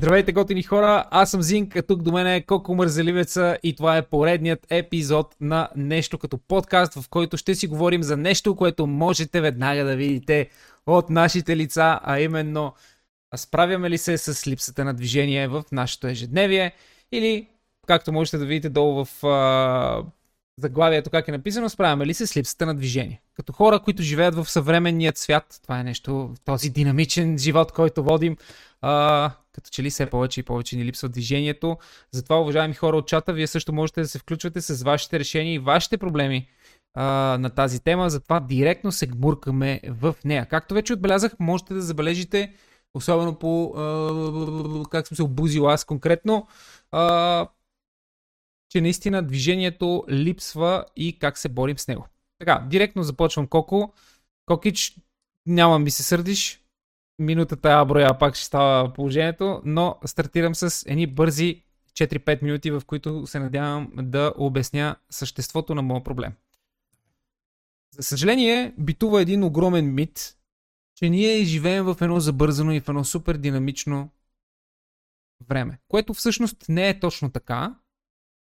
Здравейте, готини хора! Аз съм Зинк, а тук до мен е Коко Мързеливеца и това е поредният епизод на нещо като подкаст, в който ще си говорим за нещо, което можете веднага да видите от нашите лица, а именно справяме ли се с липсата на движение в нашето ежедневие или, както можете да видите долу в а, заглавието как е написано, справяме ли се с липсата на движение. Като хора, които живеят в съвременният свят, това е нещо, този динамичен живот, който водим, а, като че ли все повече и повече ни липсва движението. Затова, уважаеми хора от чата, вие също можете да се включвате с вашите решения и вашите проблеми а, на тази тема, затова директно се гмуркаме в нея. Както вече отбелязах, можете да забележите, особено по а, как съм се обузил аз конкретно, а, че наистина движението липсва и как се борим с него. Така, директно започвам Коко. Кокич, няма ми се сърдиш. Минутата а броя пак ще става положението, но стартирам с едни бързи 4-5 минути, в които се надявам да обясня съществото на моят проблем. За съжаление, битува един огромен мит, че ние живеем в едно забързано и в едно супер динамично време, което всъщност не е точно така,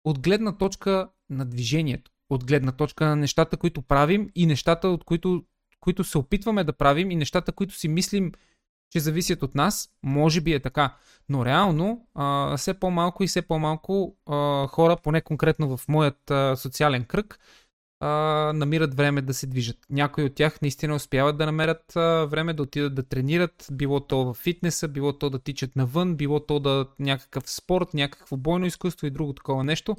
от гледна точка на движението, от гледна точка на нещата, които правим и нещата, от които, които се опитваме да правим и нещата, които си мислим, че зависят от нас, може би е така. Но реално, а, все по-малко и все по-малко а, хора, поне конкретно в моят а, социален кръг, а, намират време да се движат. Някои от тях наистина успяват да намерят а, време да отидат да тренират, било то в фитнеса, било то да тичат навън, било то да някакъв спорт, някакво бойно изкуство и друго такова нещо.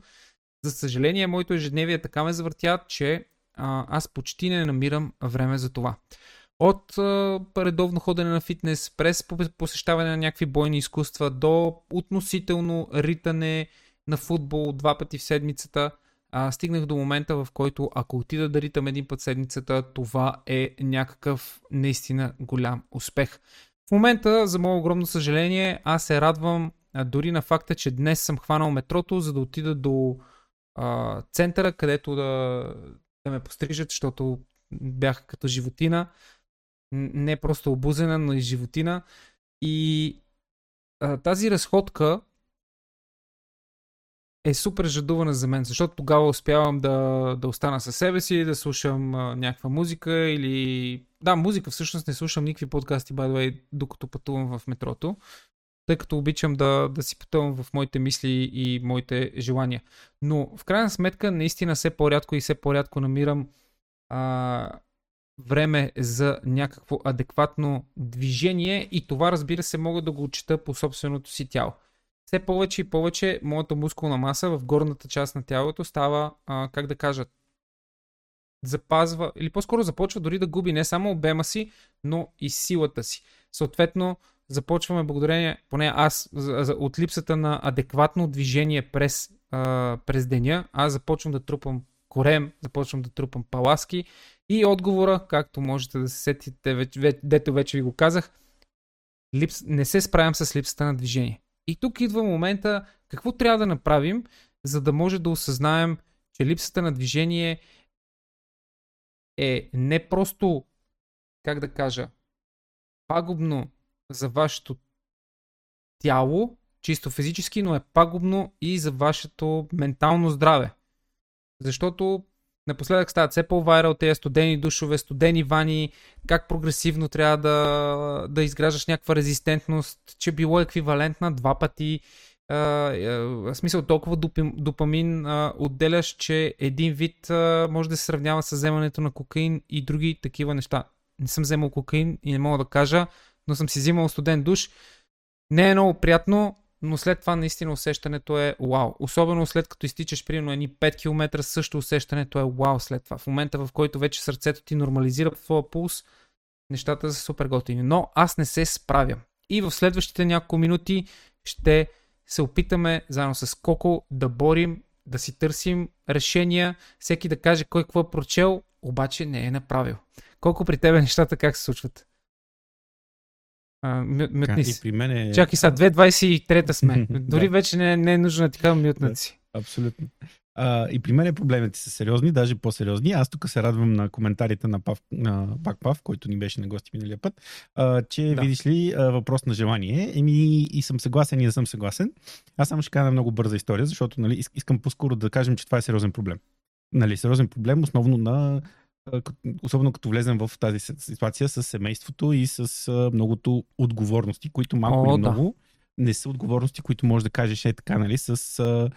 За съжаление, моето ежедневие така ме завъртя, че а, аз почти не намирам време за това. От а, редовно ходене на фитнес, през посещаване на някакви бойни изкуства, до относително ритане на футбол два пъти в седмицата – а, стигнах до момента, в който ако отида да ритам един път седмицата, това е някакъв наистина голям успех. В момента, за мое огромно съжаление, аз се радвам а, дори на факта, че днес съм хванал метрото, за да отида до а, центъра, където да, да ме пострижат, защото бях като животина. Не просто обузена, но и животина. И а, тази разходка е супер жадувана за мен, защото тогава успявам да, да остана със себе си, да слушам а, някаква музика или... Да, музика всъщност не слушам никакви подкасти, by the way, докато пътувам в метрото, тъй като обичам да, да си пътувам в моите мисли и моите желания. Но в крайна сметка, наистина все по-рядко и все по-рядко намирам а, време за някакво адекватно движение и това разбира се мога да го отчита по собственото си тяло все повече и повече моята мускулна маса в горната част на тялото става, а, как да кажа, запазва, или по-скоро започва дори да губи не само обема си, но и силата си. Съответно, започваме благодарение, поне аз, от липсата на адекватно движение през, а, през деня, аз започвам да трупам корем, започвам да трупам паласки и отговора, както можете да се сетите, дето вече ви го казах, липс, не се справям с липсата на движение. И тук идва момента какво трябва да направим, за да може да осъзнаем, че липсата на движение е не просто, как да кажа, пагубно за вашето тяло, чисто физически, но е пагубно и за вашето ментално здраве. Защото Напоследък стават все по-вайрал тези студени душове, студени вани, как прогресивно трябва да, да изграждаш някаква резистентност, че било еквивалентна два пъти. А, в смисъл толкова допамин а, отделяш, че един вид а, може да се сравнява с вземането на кокаин и други такива неща. Не съм вземал кокаин и не мога да кажа, но съм си взимал студен душ. Не е много приятно, но след това наистина усещането е вау. Особено след като изтичаш примерно едни 5 км, също усещането е вау след това. В момента в който вече сърцето ти нормализира твоя пулс, нещата са супер готини. Но аз не се справям. И в следващите няколко минути ще се опитаме заедно с Коко да борим, да си търсим решения, всеки да каже кой какво е прочел, обаче не е направил. Колко при тебе нещата как се случват? Мютни си. И при мен е... Чакай сега, 2.23 сме. Дори вече не, не е нужно да ти кажа мютнати си. Абсолютно. А, и при мен проблемите са сериозни, даже по-сериозни. Аз тук се радвам на коментарите на, Пав, на Пак Пав, който ни беше на гости миналия път, а, че да. видиш ли а, въпрос на желание. Еми и съм съгласен и не съм съгласен. Аз само ще кажа много бърза история, защото нали, искам по-скоро да кажем, че това е сериозен проблем. Нали, сериозен проблем, основно на особено като влезем в тази ситуация с семейството и с многото отговорности, които малко О, или много да. не са отговорности, които може да кажеш е така, нали, с а,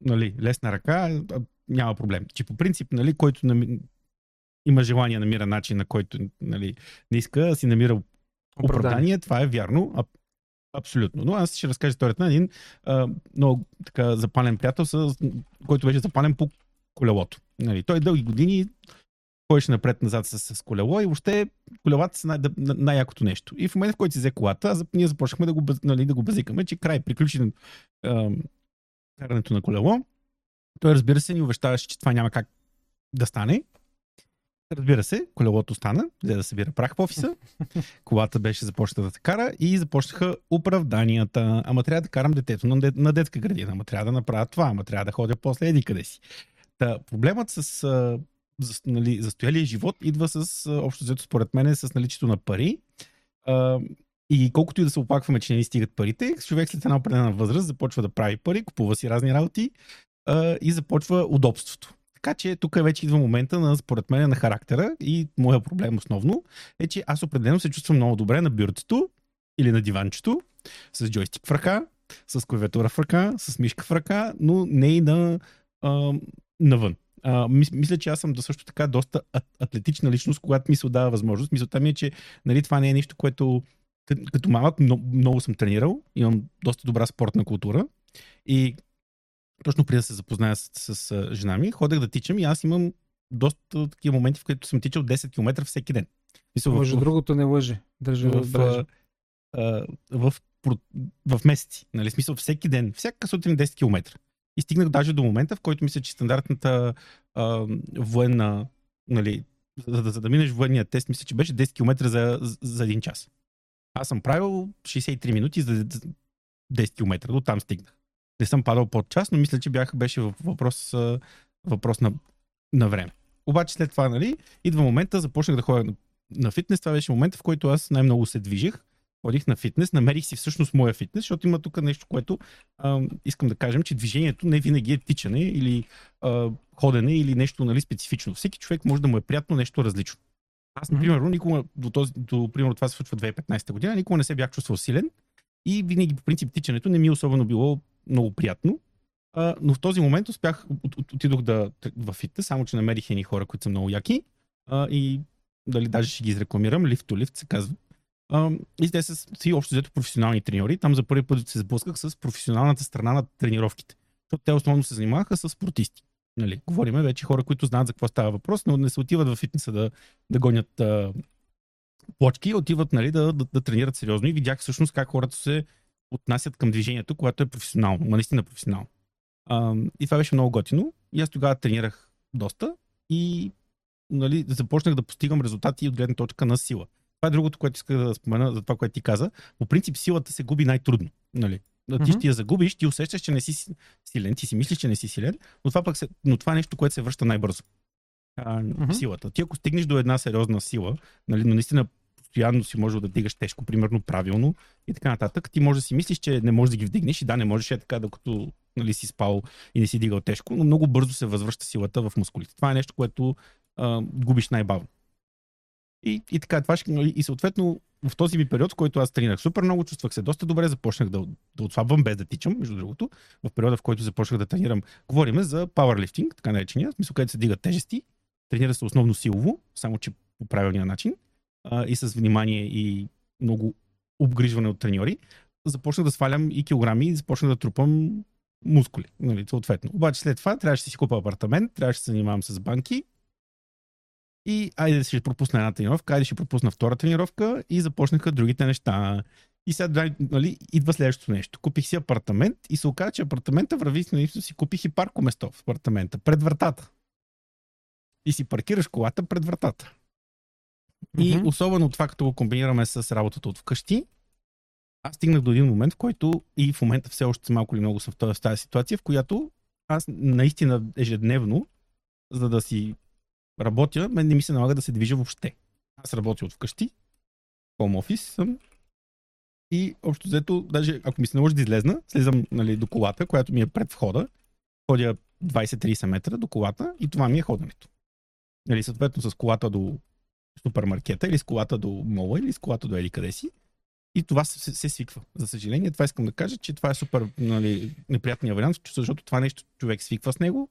нали, лесна ръка, няма проблем. Че по принцип, нали, който нами... има желание, намира начин, на който нали, не иска, си намира оправдание, оправдание това е вярно. А, абсолютно. Но аз ще разкажа историята на един а, много така запален приятел, с, който беше запален по колелото. Нали, той дълги години ходеше напред-назад с, с колело и въобще колелата са най- най-якото нещо. И в момента, в който си взе колата, ние започнахме да го, нали, да го базикаме, че край, приключи карането на колело. Той разбира се ни увещаваше, че това няма как да стане. Разбира се, колелото стана, взе да събира прах в офиса, колата беше започната да се кара и започнаха оправданията. Ама трябва да карам детето на, на детска градина, ама трябва да направя това, ама трябва да ходя после еди къде си. Та, проблемът с а, за, нали, застоялия живот идва с, общо взето според мен, с наличието на пари. А, и колкото и да се оплакваме, че не ни стигат парите, човек след една определена възраст започва да прави пари, купува си разни работи а, и започва удобството. Така че тук вече идва момента на, според мен, на характера и моя проблем основно е, че аз определено се чувствам много добре на бюртето или на диванчето, с джойстик в ръка, с клавиатура в ръка, с мишка в ръка, но не и на, а, навън. А, мис, мисля, че аз съм да също така доста атлетична личност, когато ми се дава възможност. Мисълта ми е, че нали, това не е нещо, което като малък много, много съм тренирал, имам доста добра спортна култура и точно преди да се запозная с, с, с жена ми, ходех да тичам и аз имам доста такива моменти, в които съм тичал 10 км всеки ден. Мисля, Може, в, другото не лъже. Държа в, в, в, в, в, в месеци. Нали? Смисъл всеки ден, всяка сутрин 10 км. И стигнах даже до момента, в който мисля, че стандартната а, военна, нали, за, за, за да минеш военния тест, мисля, че беше 10 км за, за един час. Аз съм правил 63 минути за 10 км. До там стигнах. Не съм падал под час, но мисля, че бях, беше въпрос, въпрос на, на време. Обаче след това, нали, идва момента, започнах да ходя на, на фитнес. Това беше момента, в който аз най-много се движих. Ходих на фитнес, намерих си всъщност моя фитнес, защото има тук нещо, което а, искам да кажем, че движението не винаги е тичане или а, ходене или нещо нали, специфично. Всеки човек може да му е приятно нещо различно. Аз, например, никога до, този, до примерно това се случва 2015 година, никога не се бях чувствал силен и винаги по принцип тичането не ми е особено било много приятно. А, но в този момент успях, от, от, отидох да, в фитнес, само че намерих едни хора, които са много яки а, и дали даже ще ги изрекламирам, лифт to лифт се казва. И те са си общо взето професионални треньори. Там за първи път се сблъсках с професионалната страна на тренировките. Защото те основно се занимаваха с спортисти. Нали, говориме вече хора, които знаят за какво става въпрос, но не се отиват в фитнеса да, да гонят а, плочки, отиват нали, да, да, да тренират сериозно и видях всъщност как хората се отнасят към движението, което е професионално, ма наистина професионално. А, и това беше много готино. И аз тогава тренирах доста и нали, започнах да постигам резултати от гледна точка на сила. Това е другото, което исках да спомена за това, което ти каза. По принцип силата се губи най-трудно. Нали? Mm-hmm. Ти ще я загубиш, ти усещаш, че не си силен, ти си мислиш, че не си силен, но това, пък се, но това е нещо, което се връща най-бързо. А, mm-hmm. Силата. Ти ако стигнеш до една сериозна сила, нали, но наистина постоянно си можеш да дигаш тежко, примерно правилно и така нататък, ти можеш да си мислиш, че не можеш да ги вдигнеш и да, не можеш е така, докато нали, си спал и не си дигал тежко, но много бързо се възвръща силата в мускулите. Това е нещо, което а, губиш най-бавно. И, и така, това ще, и съответно в този ми период, в който аз тренирах супер много, чувствах се доста добре, започнах да, да отслабвам без да тичам, между другото. В периода, в който започнах да тренирам, говориме за powerlifting, така наречения, в смисъл, където се дигат тежести, тренира се основно силово, само че по правилния начин а, и с внимание и много обгрижване от треньори. Започнах да свалям и килограми и започнах да трупам мускули, нали, съответно. Обаче след това трябваше да си купа апартамент, трябваше да се занимавам с банки и айде ще пропусна една тренировка, айде ще пропусна втора тренировка и започнаха другите неща. И сега нали, идва следващото нещо. Купих си апартамент и се оказа, че апартамента върви нали, си купих и парко место в апартамента, пред вратата. И си паркираш колата пред вратата. И mm-hmm. особено това, като го комбинираме с работата от вкъщи, аз стигнах до един момент, в който и в момента все още малко или много съм в тази ситуация, в която аз наистина ежедневно, за да си работя, мен не ми се налага да се движа въобще. Аз работя от вкъщи, home office съм и общо взето, даже ако ми се наложи да излезна, слизам нали, до колата, която ми е пред входа, ходя 20-30 метра до колата и това ми е ходенето. Нали, съответно с колата до супермаркета или с колата до мола или с колата до ели къде си. И това се, се, се свиква. За съжаление, това искам да кажа, че това е супер нали, неприятният вариант, защото това нещо човек свиква с него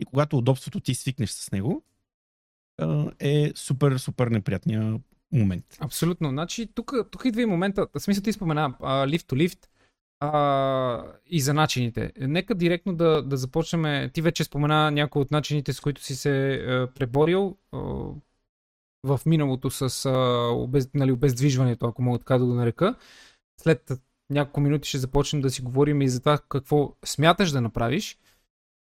и когато удобството ти свикнеш с него, е супер, супер неприятния момент. Абсолютно. Значи, тук, тук идва и момента, в смисъл ти спомена, лифт to лифт и за начините. Нека директно да, да започнем. Ти вече спомена някои от начините, с които си се е, преборил е, в миналото с е, обез, нали, обездвижването, ако мога така да го нарека. След няколко минути ще започнем да си говорим и за това какво смяташ да направиш.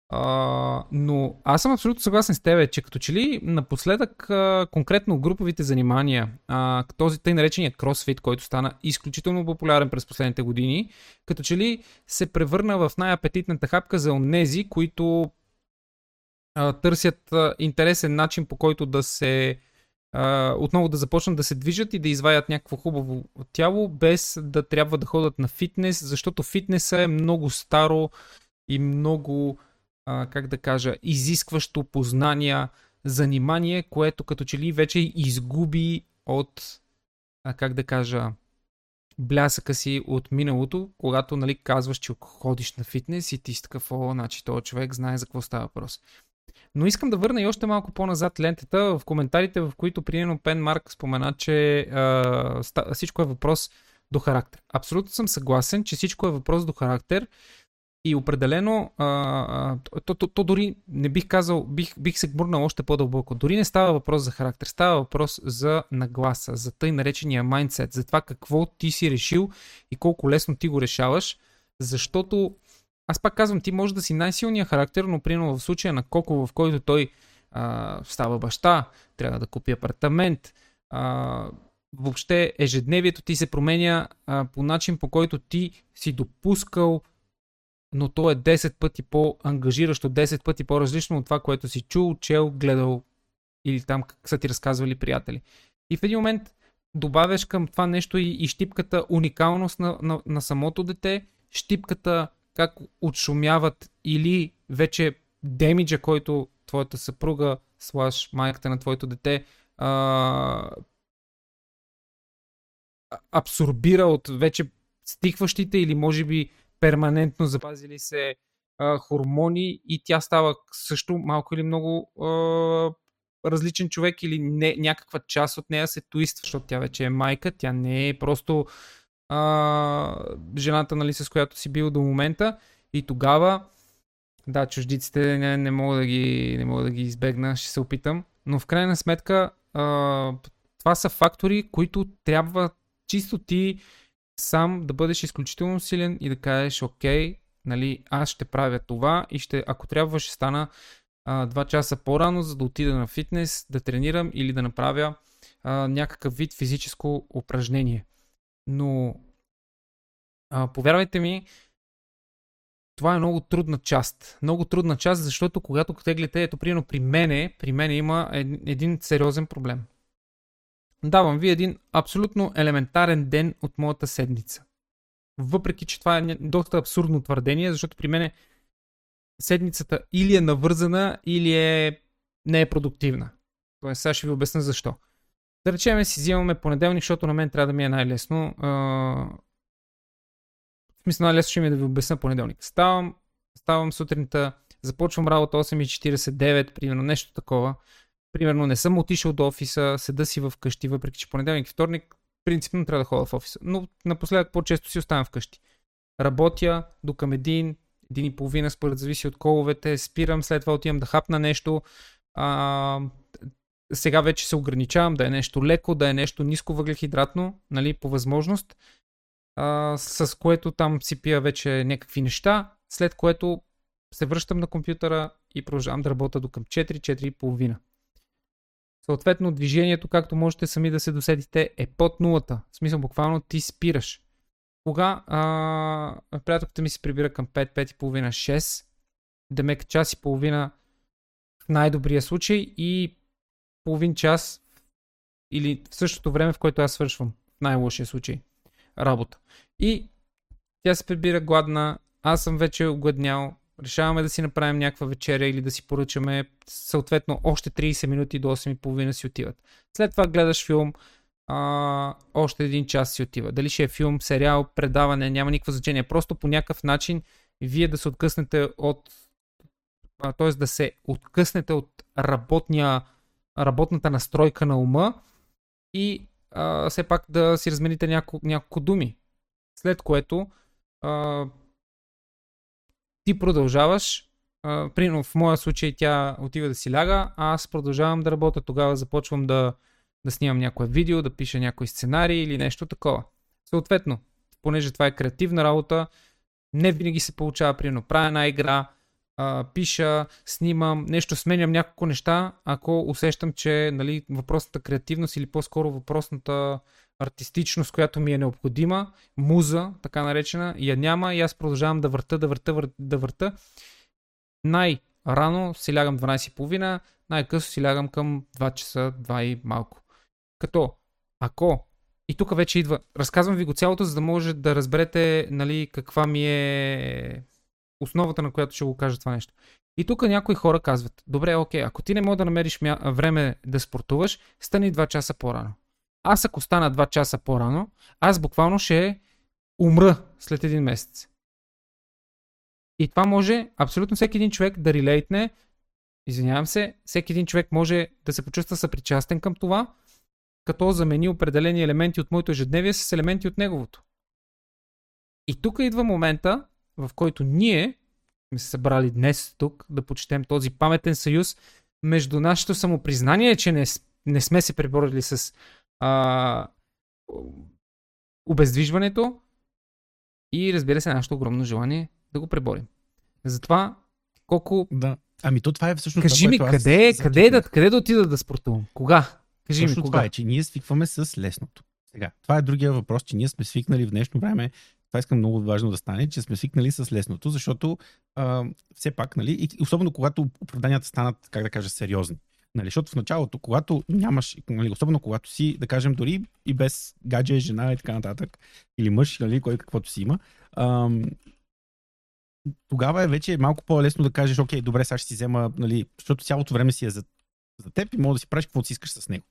А, но аз съм абсолютно съгласен с теб, че като че ли напоследък а, конкретно груповите занимания, а, този тъй наречения кросфит, който стана изключително популярен през последните години, като че ли се превърна в най-апетитната хапка за онези, които а, търсят а, интересен начин по който да се а, отново да започнат да се движат и да изваят някакво хубаво тяло, без да трябва да ходят на фитнес, защото фитнеса е много старо и много а, как да кажа, изискващо познания, занимание, което като че ли вече изгуби от, а, как да кажа, блясъка си от миналото, когато нали, казваш, че ходиш на фитнес и ти си такъв, о, значи този човек знае за какво става въпрос. Но искам да върна и още малко по-назад лентата, в коментарите, в които примерно Пен Марк спомена, че а, всичко е въпрос до характер. Абсолютно съм съгласен, че всичко е въпрос до характер, и определено, а, то, то, то дори не бих казал, бих, бих се гмурнал още по-дълбоко. Дори не става въпрос за характер, става въпрос за нагласа, за тъй наречения майндсет, за това какво ти си решил и колко лесно ти го решаваш, защото аз пак казвам, ти може да си най-силният характер, но примерно в случая на Коко, в който той а, става баща, трябва да купи апартамент, а, въобще ежедневието ти се променя а, по начин, по който ти си допускал но то е 10 пъти по-ангажиращо, 10 пъти по-различно от това, което си чул, чел, гледал или там как са ти разказвали приятели. И в един момент добавяш към това нещо и, и щипката уникалност на, на, на самото дете, щипката как отшумяват или вече демиджа, който твоята съпруга, слаш майката на твоето дете, а, абсорбира от вече стихващите или може би перманентно запазили се а, хормони и тя става също малко или много а, различен човек или не, някаква част от нея се туиства, защото тя вече е майка, тя не е просто а, жената, нали, с която си бил до момента. И тогава да, чуждиците не, не, мога да ги, не мога да ги избегна, ще се опитам, но в крайна сметка а, това са фактори, които трябва чисто ти сам да бъдеш изключително силен и да кажеш, окей, нали, аз ще правя това и ще, ако трябва, ще стана а, 2 часа по-рано, за да отида на фитнес, да тренирам или да направя а, някакъв вид физическо упражнение. Но, а, повярвайте ми, това е много трудна част. Много трудна част, защото когато теглите, ето примерно при мене, при мене има един сериозен проблем. Давам ви един абсолютно елементарен ден от моята седмица. Въпреки, че това е доста абсурдно твърдение, защото при мен седмицата или е навързана, или е не е продуктивна. Тоест, сега ще ви обясня защо. Да речем си взимаме понеделник, защото на мен трябва да ми е най-лесно. В смисъл най-лесно ще ми е да ви обясня понеделник. Ставам, ставам сутринта, започвам работа 8.49, примерно нещо такова примерно не съм отишъл до офиса, седа си в къщи, въпреки че понеделник и вторник принципно трябва да ходя в офиса. Но напоследък по-често си оставам вкъщи. Работя до към един, един и половина, според зависи от коловете, спирам, след това отивам да хапна нещо. А, сега вече се ограничавам да е нещо леко, да е нещо ниско въглехидратно, нали, по възможност, а, с което там си пия вече някакви неща, след което се връщам на компютъра и продължавам да работя до към 4, 4 и половина. Съответно, движението, както можете сами да се досетите, е под нулата. В смисъл, буквално ти спираш. Кога приятелката ми се прибира към 5, 5 и половина, 6, демек час и половина в най-добрия случай и половин час или в същото време, в което аз свършвам, в най-лошия случай, работа. И тя се прибира гладна, аз съм вече огладнял, решаваме да си направим някаква вечеря или да си поръчаме, съответно още 30 минути до 8.30 си отиват. След това гледаш филм, а, още един час си отива. Дали ще е филм, сериал, предаване, няма никакво значение. Просто по някакъв начин вие да се откъснете от т.е. да се откъснете от работния, работната настройка на ума и а, все пак да си размените няколко, няколко думи. След което а, ти продължаваш. Примерно в моя случай тя отива да си ляга, а аз продължавам да работя. Тогава започвам да, да снимам някое видео, да пиша някой сценарий или нещо такова. Съответно, понеже това е креативна работа, не винаги се получава, примерно, правя една игра, пиша, снимам, нещо сменям няколко неща, ако усещам, че нали, въпросната креативност или по-скоро въпросната артистичност, която ми е необходима, муза, така наречена, я няма и аз продължавам да върта, да върта, върта да върта. Най-рано си лягам 12.30, най-късно си лягам към 2 часа, 2 и малко. Като, ако и тук вече идва. Разказвам ви го цялото, за да може да разберете нали, каква ми е основата, на която ще го кажа това нещо. И тук някои хора казват, добре, окей, ако ти не можеш да намериш мя... време да спортуваш, стани 2 часа по-рано. Аз ако стана 2 часа по-рано, аз буквално ще умра след един месец. И това може абсолютно всеки един човек да релейтне, извинявам се, всеки един човек може да се почувства съпричастен към това, като замени определени елементи от моето ежедневие с елементи от неговото. И тук идва момента, в който ние сме се събрали днес тук да почетем този паметен съюз между нашето самопризнание, че не, не сме се преборили с а, обездвижването и разбира се нашето огромно желание да го преборим. Затова колко... Да. Ами то това е всъщност... Кажи ми, къде, аз... къде, да, къде да отида да спортувам? Кога? Кажи Точно ми, кога? това е, че ние свикваме с лесното. Сега, това е другия въпрос, че ние сме свикнали в днешно време това искам много важно да стане, че сме свикнали с лесното, защото а, все пак, нали, и особено когато оправданията станат, как да кажа, сериозни. Нали, защото в началото, когато нямаш, нали, особено когато си, да кажем, дори и без гадже, жена и така нататък, или мъж, нали, кой каквото си има, ам, тогава е вече малко по-лесно да кажеш, окей, добре, сега ще си взема, нали, защото цялото време си е за, за теб и мога да си правиш каквото си искаш с него.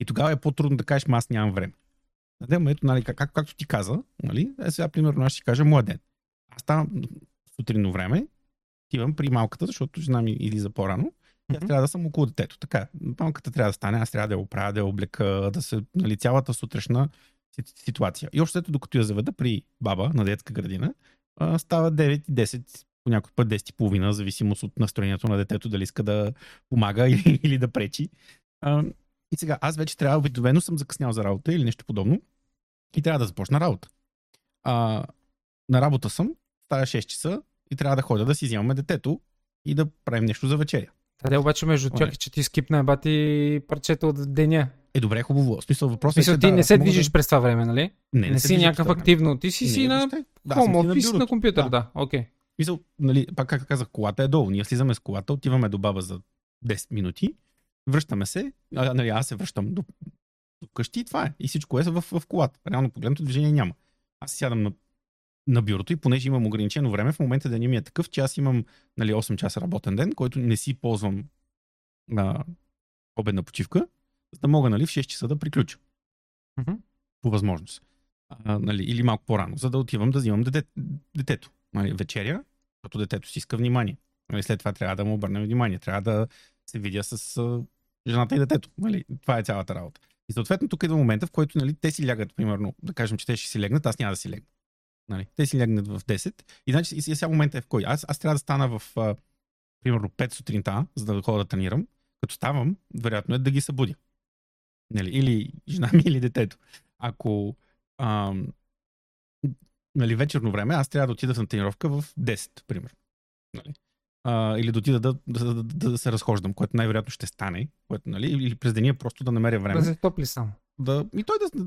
И тогава е по-трудно да кажеш, аз нямам време. Да, ето, нали, как, както ти каза, нали, е сега, примерно, аз ще кажа моя ден. Аз ставам сутринно време, отивам при малката, защото жена ми излиза по-рано. И аз трябва да съм около детето. Така, малката трябва да стане, аз трябва да я оправя, да я облека, да се, нали, цялата сутрешна ситуация. И още докато я заведа при баба на детска градина, става 9 и 10, по някой път 10 и половина, зависимост от настроението на детето, дали иска да помага или, или да пречи. И сега аз вече трябва, обикновено съм закъснял за работа или нещо подобно и трябва да започна работа. А, на работа съм, става 6 часа и трябва да ходя да си взимаме детето и да правим нещо за вечеря. Таде обаче между тях, че ти скипна бати парчета от деня. Е, добре, хубаво. Смисъл, Смисъл, е, ти да, не се движиш да... през това време, нали? Не, не, не си някакъв активно. Ти си не, си на да, office на, компютър, да. да. Окей. Мисъл, нали, пак как казах, колата е долу. Ние слизаме с колата, отиваме до баба за 10 минути, връщаме се, а, нали, аз се връщам до, до къщи и това е. И всичко е в, в колата. Реално погледното движение няма. Аз сядам на, на бюрото и понеже имам ограничено време, в момента да ми е такъв, че аз имам нали, 8 часа работен ден, който не си ползвам на обедна почивка, за да мога нали, в 6 часа да приключа. Mm-hmm. По възможност. А, нали, или малко по-рано, за да отивам да взимам дете, детето. Нали, вечеря, защото детето си иска внимание. Нали, след това трябва да му обърнем внимание. Трябва да се видя с а, жената и детето. Нали, това е цялата работа. И съответно тук идва момента, в който нали, те си лягат, примерно, да кажем, че те ще си легнат, аз няма да си легна. Нали, те си легнат в 10. И, значи, и сега момента е в кой? Аз, аз трябва да стана в, а, примерно, 5 сутринта, за да ходя да тренирам. Като ставам, вероятно е да ги събудя. Нали, или жена ми, или детето. Ако ам, нали, вечерно време, аз трябва да отида на тренировка в 10, примерно. Нали? А, или да отида да, да, да, да, да се разхождам, което най-вероятно ще стане. Което, нали, или през деня просто да намеря време. Да се топли само. Да, и той да,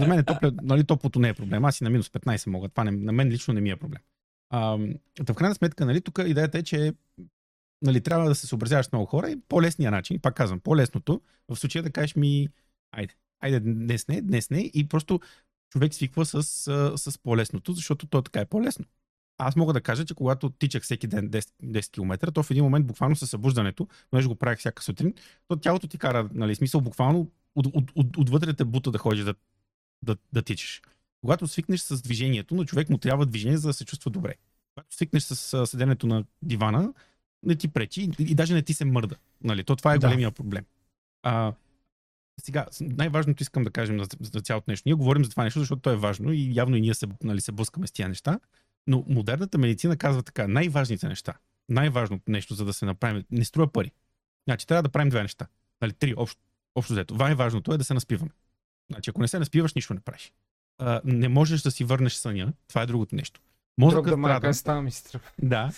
за мен е топля, нали, топлото не е проблем. Аз и на минус 15 мога. Това не, на мен лично не ми е проблем. А, в крайна сметка, нали, тук идеята е, че нали, трябва да се съобразяваш с много хора и по-лесния начин, пак казвам, по-лесното, в случая да кажеш ми, айде, айде, днес не, днес не, и просто човек свиква с, с по-лесното, защото то така е по-лесно. Аз мога да кажа, че когато тичах всеки ден 10, 10 км, то в един момент буквално със събуждането, понеже го правих всяка сутрин, то тялото ти кара, нали, смисъл буквално от, от, от, отвътре те бута да ходиш да, да, да тичаш. Когато свикнеш с движението, но човек му трябва движение, за да се чувства добре. Когато свикнеш с седенето на дивана, не ти пречи и, и даже не ти се мърда. Нали? То това е да. големия проблем. А, сега, най-важното искам да кажем за, за цялото нещо. Ние говорим за това нещо, защото то е важно и явно и ние се, нали, се блъскаме с тия неща. Но модерната медицина казва така, най-важните неща, най-важното нещо, за да се направим, не струва пари. Значи трябва да правим две неща. Нали, три, общо, общо взето. Най-важното е да се наспиваме. Значи, ако не се наспиваш, нищо не правиш. А, не можеш да си върнеш съня. Това е другото нещо. Мозъкът да страда. Става ми Да.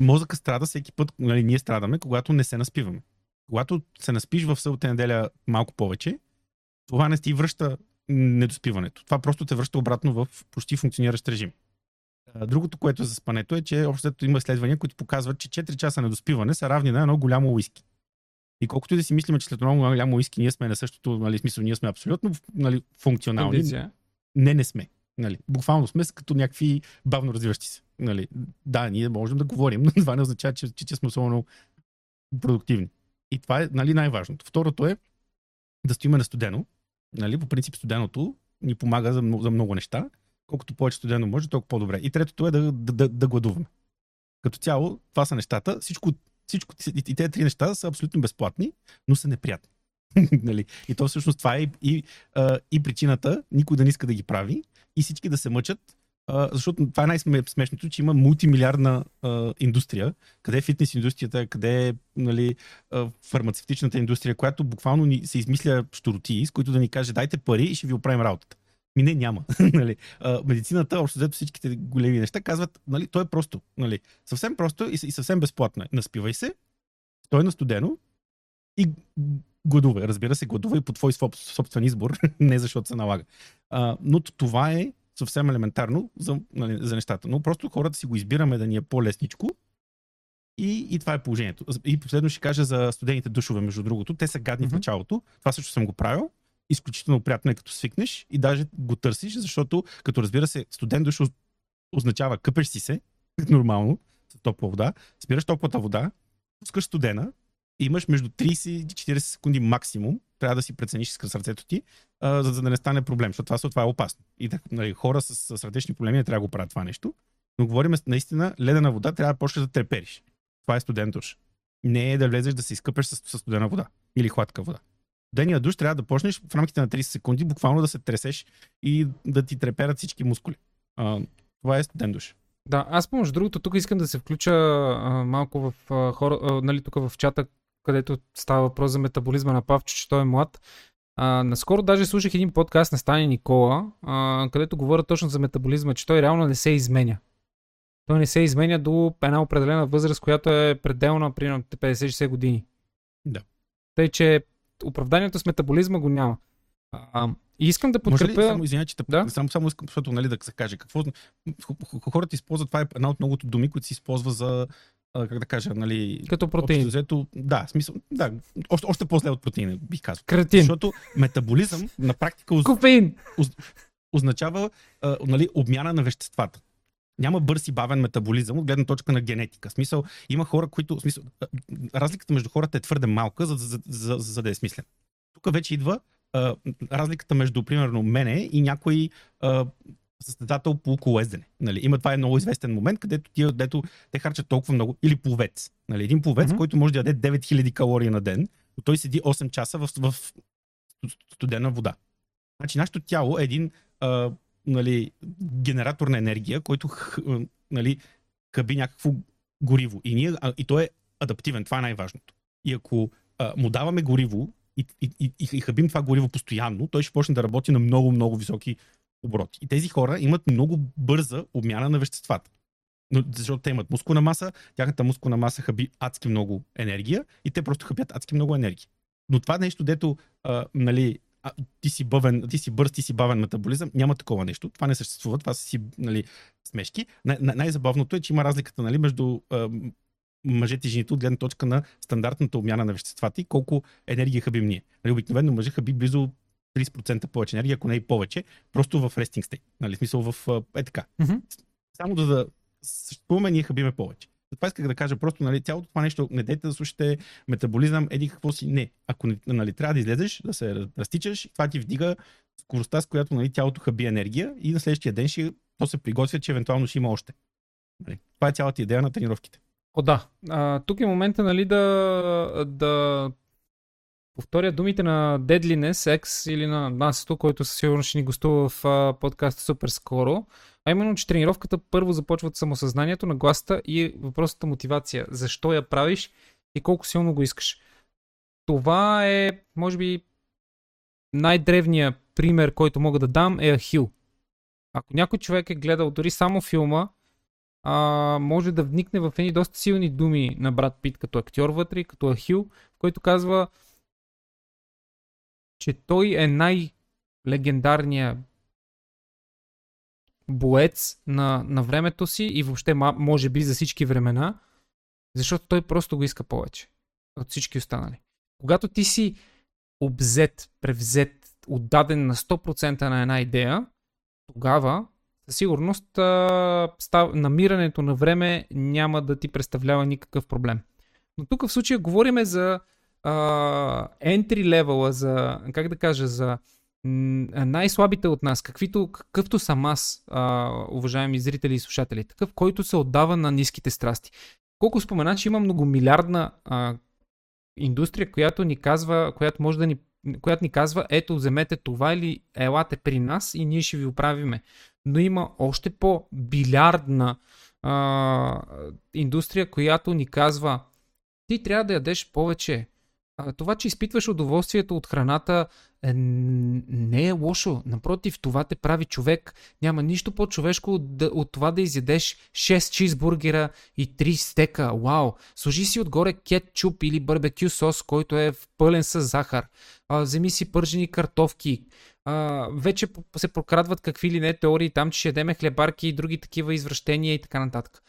Мозъка страда всеки път, нали, ние страдаме, когато не се наспиваме. Когато се наспиш в събота неделя малко повече, това не ти връща недоспиването. Това просто те връща обратно в почти функциониращ режим. Другото, което е за спането е, че общото има изследвания, които показват, че 4 часа недоспиване са равни на едно голямо уиски. И колкото и да си мислим, че след едно голямо уиски ние сме на същото, нали, смисъл, ние сме абсолютно нали, функционални. Кондиция. Не, не сме. Нали. Буквално сме като някакви бавно развиващи се. Нали. Да, ние можем да говорим, но това не означава, че, че, че сме особено продуктивни. И това е нали, най-важното. Второто е да стоиме на студено. Нали, по принцип студеното ни помага за, за много неща. Колкото повече студено може, толкова по-добре. И третото е да, да, да, да гладуваме. Като цяло, това са нещата. Всичко, всичко, и, тези три неща са абсолютно безплатни, но са неприятни. нали? И то всъщност това е и, и, и причината никой да не иска да ги прави и всички да се мъчат защото това е най-смешното, че има мултимилиардна а, индустрия, къде е фитнес индустрията, къде е нали, а, фармацевтичната индустрия, която буквално ни, се измисля штороти, с които да ни каже дайте пари и ще ви оправим работата. Ми не, няма. нали. а, медицината, общо взето всичките големи неща, казват, нали, то е просто. Нали. Съвсем просто и, и съвсем безплатно е. Наспивай се, стой на студено и гладувай. Разбира се, гладувай по твой собствен избор, не защото се налага. А, но това е съвсем елементарно за, нали, за нещата. Но просто хората си го избираме да ни е по-лесничко и, и това е положението. И последно ще кажа за студените душове, между другото. Те са гадни mm-hmm. в началото. Това също съм го правил. Изключително приятно е като свикнеш и даже го търсиш, защото като разбира се, студен душ означава къпеш си се, нормално, с топла вода, спираш топлата вода, пускаш студена, имаш между 30 и 40 секунди максимум, трябва да си прецениш с сърцето ти, а, за, да не стане проблем, защото това, това е опасно. И да, нали, хора с, сърдечни проблеми не трябва да го правят това нещо. Но говорим наистина, ледена вода трябва да почнеш да трепериш. Това е студен душ. Не е да влезеш да се изкъпеш с, с студена вода или хладка вода. Дения душ трябва да почнеш в рамките на 30 секунди буквално да се тресеш и да ти треперат всички мускули. А, това е студен душ. Да, аз помощ другото, тук искам да се включа а, малко в а, хора, а, нали, тук в чата, където става въпрос за метаболизма на Павчо, че той е млад. А, наскоро даже слушах един подкаст на Стани Никола, а, където говоря точно за метаболизма, че той реално не се изменя. Той не се изменя до една определена възраст, която е пределна, примерно 50-60 години. Да. Тъй, че оправданието с метаболизма го няма. А, и искам да подкрепя... Може ли, само извиня, че да? само, само искам, защото нали, да се каже. Какво... Хората използват, това е една от многото думи, които се използва за как да кажа, нали... Като протеин. Взето, да, смисъл, да, още, още по-зле от протеина, бих казал. Кретин. Защото метаболизъм на практика... Кофеин. означава а, нали, обмяна на веществата. Няма бърз и бавен метаболизъм от гледна точка на генетика. В смисъл, има хора, които... Смисъл, разликата между хората е твърде малка, за, за, за, за, да е смислен. Тук вече идва а, разликата между, примерно, мене и някой а, състезател по колездене. Нали? Има това е много известен момент, където ти, дето, те харчат толкова много. Или пловец. Нали? Един пловец, mm-hmm. който може да яде 9000 калории на ден, но той седи 8 часа в, в студена вода. Значи нашето тяло е един а, нали, генератор на енергия, който нали, хъби някакво гориво. И, ние, и то е адаптивен. Това е най-важното. И ако а, му даваме гориво и, и, и, и хъбим това гориво постоянно, той ще почне да работи на много, много високи обороти. И тези хора имат много бърза обмяна на веществата. Но, защото те имат мускулна маса, тяхната мускулна маса хаби адски много енергия и те просто хъбят адски много енергия. Но това нещо, дето а, нали, а, ти си бъвен, ти си бърз, ти си бавен метаболизъм. Няма такова нещо. Това не съществува. Това са си нали, смешки. Най- най-забавното е, че има разликата нали, между а, мъжете и жените от гледна точка на стандартната обмяна на веществата и колко енергия хабим ние. Нали, обикновено мъжа хаби близо 30% повече енергия, ако не и повече, просто в рестинг стей. Нали, смисъл в е така. Mm-hmm. Само да, да съществуваме, ние хабиме повече. Това исках да кажа просто, нали, цялото това нещо, не дайте да слушате метаболизъм, еди какво си. Не. Ако нали, трябва да излезеш, да се разтичаш, това ти вдига скоростта, с която нали, тялото хаби енергия и на следващия ден ще, то се приготвя, че евентуално ще има още. Нали. Това е цялата идея на тренировките. О, да. А, тук е момента, нали, да, да повторя думите на Deadliness X или на Насето, който със сигурност ще ни гостува в подкаста супер скоро. А именно, че тренировката първо започва от самосъзнанието, на гласата и въпросната мотивация. Защо я правиш и колко силно го искаш. Това е, може би, най-древният пример, който мога да дам е Ахил. Ако някой човек е гледал дори само филма, а, може да вникне в едни доста силни думи на брат Пит като актьор вътре, като Ахил, който казва, че той е най-легендарният боец на, на времето си и въобще може би за всички времена, защото той просто го иска повече от всички останали. Когато ти си обзет, превзет, отдаден на 100% на една идея, тогава със сигурност став, намирането на време няма да ти представлява никакъв проблем. Но тук в случая говорим за а, entry level, за, как да кажа, за най-слабите от нас, каквито, какъвто съм аз, а, уважаеми зрители и слушатели, такъв, който се отдава на ниските страсти. Колко спомена, че има многомилиардна а, индустрия, която ни казва, която може да ни която ни казва, ето, вземете това или елате при нас и ние ще ви оправиме. Но има още по-билярдна а, индустрия, която ни казва, ти трябва да ядеш повече, това, че изпитваш удоволствието от храната, не е лошо. Напротив, това те прави човек. Няма нищо по-човешко от, от това да изядеш 6 чизбургера и 3 стека. Вау! Сложи си отгоре кетчуп или барбекю сос, който е пълен с захар. А, вземи си пържени картофки. А, вече се прокрадват какви ли не теории там, че ще ядеме хлебарки и други такива извращения и така нататък.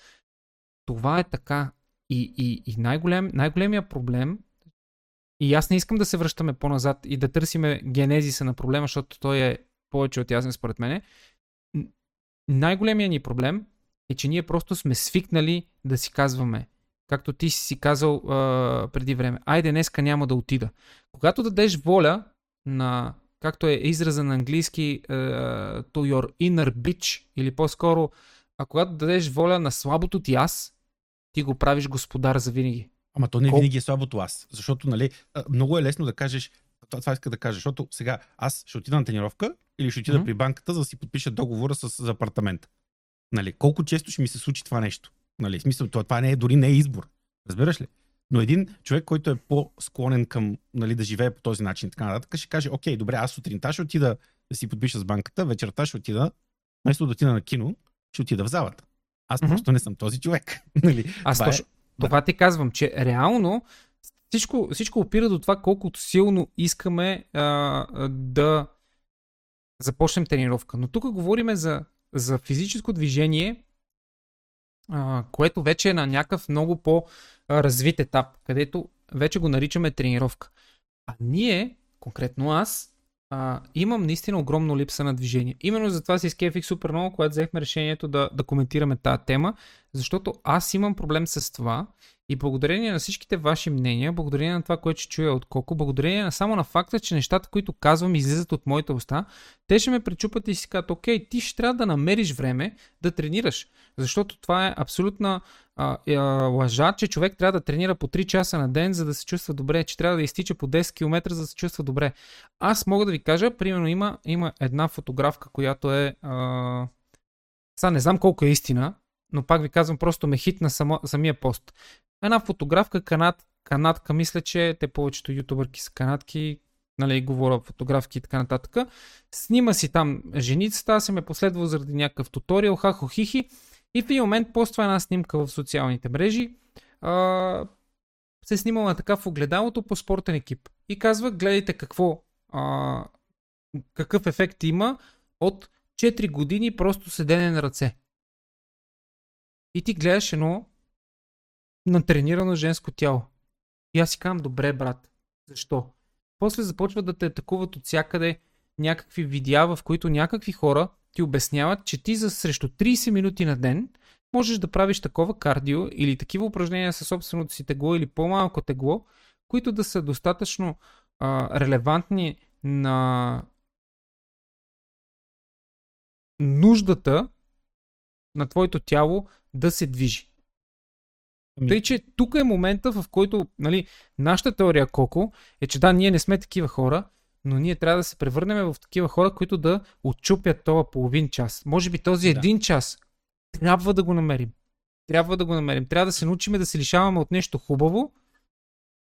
Това е така. И, и, и най-голем, най-големия проблем и аз не искам да се връщаме по-назад и да търсиме генезиса на проблема, защото той е повече от ясен според мене. Най-големият ни проблем е, че ние просто сме свикнали да си казваме, както ти си казал а, преди време, айде днеска няма да отида. Когато дадеш воля на, както е израза на английски, а, to your inner bitch, или по-скоро, а когато дадеш воля на слабото ти аз, ти го правиш господар за винаги. Ама то не Кол... винаги е слабото аз. Защото, нали, много е лесно да кажеш, това, това иска да кажа, защото сега аз ще отида на тренировка или ще отида mm-hmm. при банката, за да си подпиша договора с, за апартамент. Нали, колко често ще ми се случи това нещо? Нали, смисъл, това, това не е, дори не е избор. Разбираш ли? Но един човек, който е по-склонен към нали, да живее по този начин така нататък, ще каже, окей, добре, аз сутринта ще отида да си подпиша с банката, вечерта ще отида, вместо да отида на кино, ще отида в залата. Аз mm-hmm. просто не съм този човек. нали? Аз точно, е... Това ти казвам, че реално всичко, всичко опира до това колкото силно искаме а, да започнем тренировка. Но тук говорим за, за физическо движение, а, което вече е на някакъв много по-развит етап, където вече го наричаме тренировка. А ние, конкретно аз, а, имам наистина огромно липса на движение. Именно затова си изкефих супер много, когато взехме решението да, да коментираме тази тема, защото аз имам проблем с това и благодарение на всичките ваши мнения, благодарение на това, което чуя от Коко, благодарение на само на факта, че нещата, които казвам, излизат от моята уста, те ще ме пречупат и си казват, окей, ти ще трябва да намериш време да тренираш. Защото това е абсолютна а, а, лъжа, че човек трябва да тренира по 3 часа на ден, за да се чувства добре, че трябва да изтича по 10 км, за да се чувства добре. Аз мога да ви кажа, примерно има, има една фотографка, която е... А... Сега не знам колко е истина, но пак ви казвам, просто ме хитна само, самия пост. Една фотографка, канат, канатка, мисля, че те повечето ютубърки са канатки, нали, говоря фотографки и така нататък. Снима си там женицата, аз съм е последвал заради някакъв туториал, хахо хихи. И в един момент поства една снимка в социалните мрежи. А, се снимала така в огледалото по спортен екип. И казва, гледайте какво а, какъв ефект има от 4 години просто седене на ръце. И ти гледаш едно натренирано женско тяло. И аз си казвам, добре, брат, защо? После започват да те атакуват от всякъде някакви видеа, в които някакви хора ти обясняват, че ти за срещу 30 минути на ден можеш да правиш такова кардио или такива упражнения със собственото си тегло или по-малко тегло, които да са достатъчно а, релевантни на нуждата на твоето тяло да се движи. Ами... Тъй, че тук е момента, в който нали, нашата теория Коко е, че да, ние не сме такива хора, но ние трябва да се превърнем в такива хора, които да отчупят това половин час. Може би този да. един час трябва да го намерим. Трябва да го намерим. Трябва да се научиме да се лишаваме от нещо хубаво,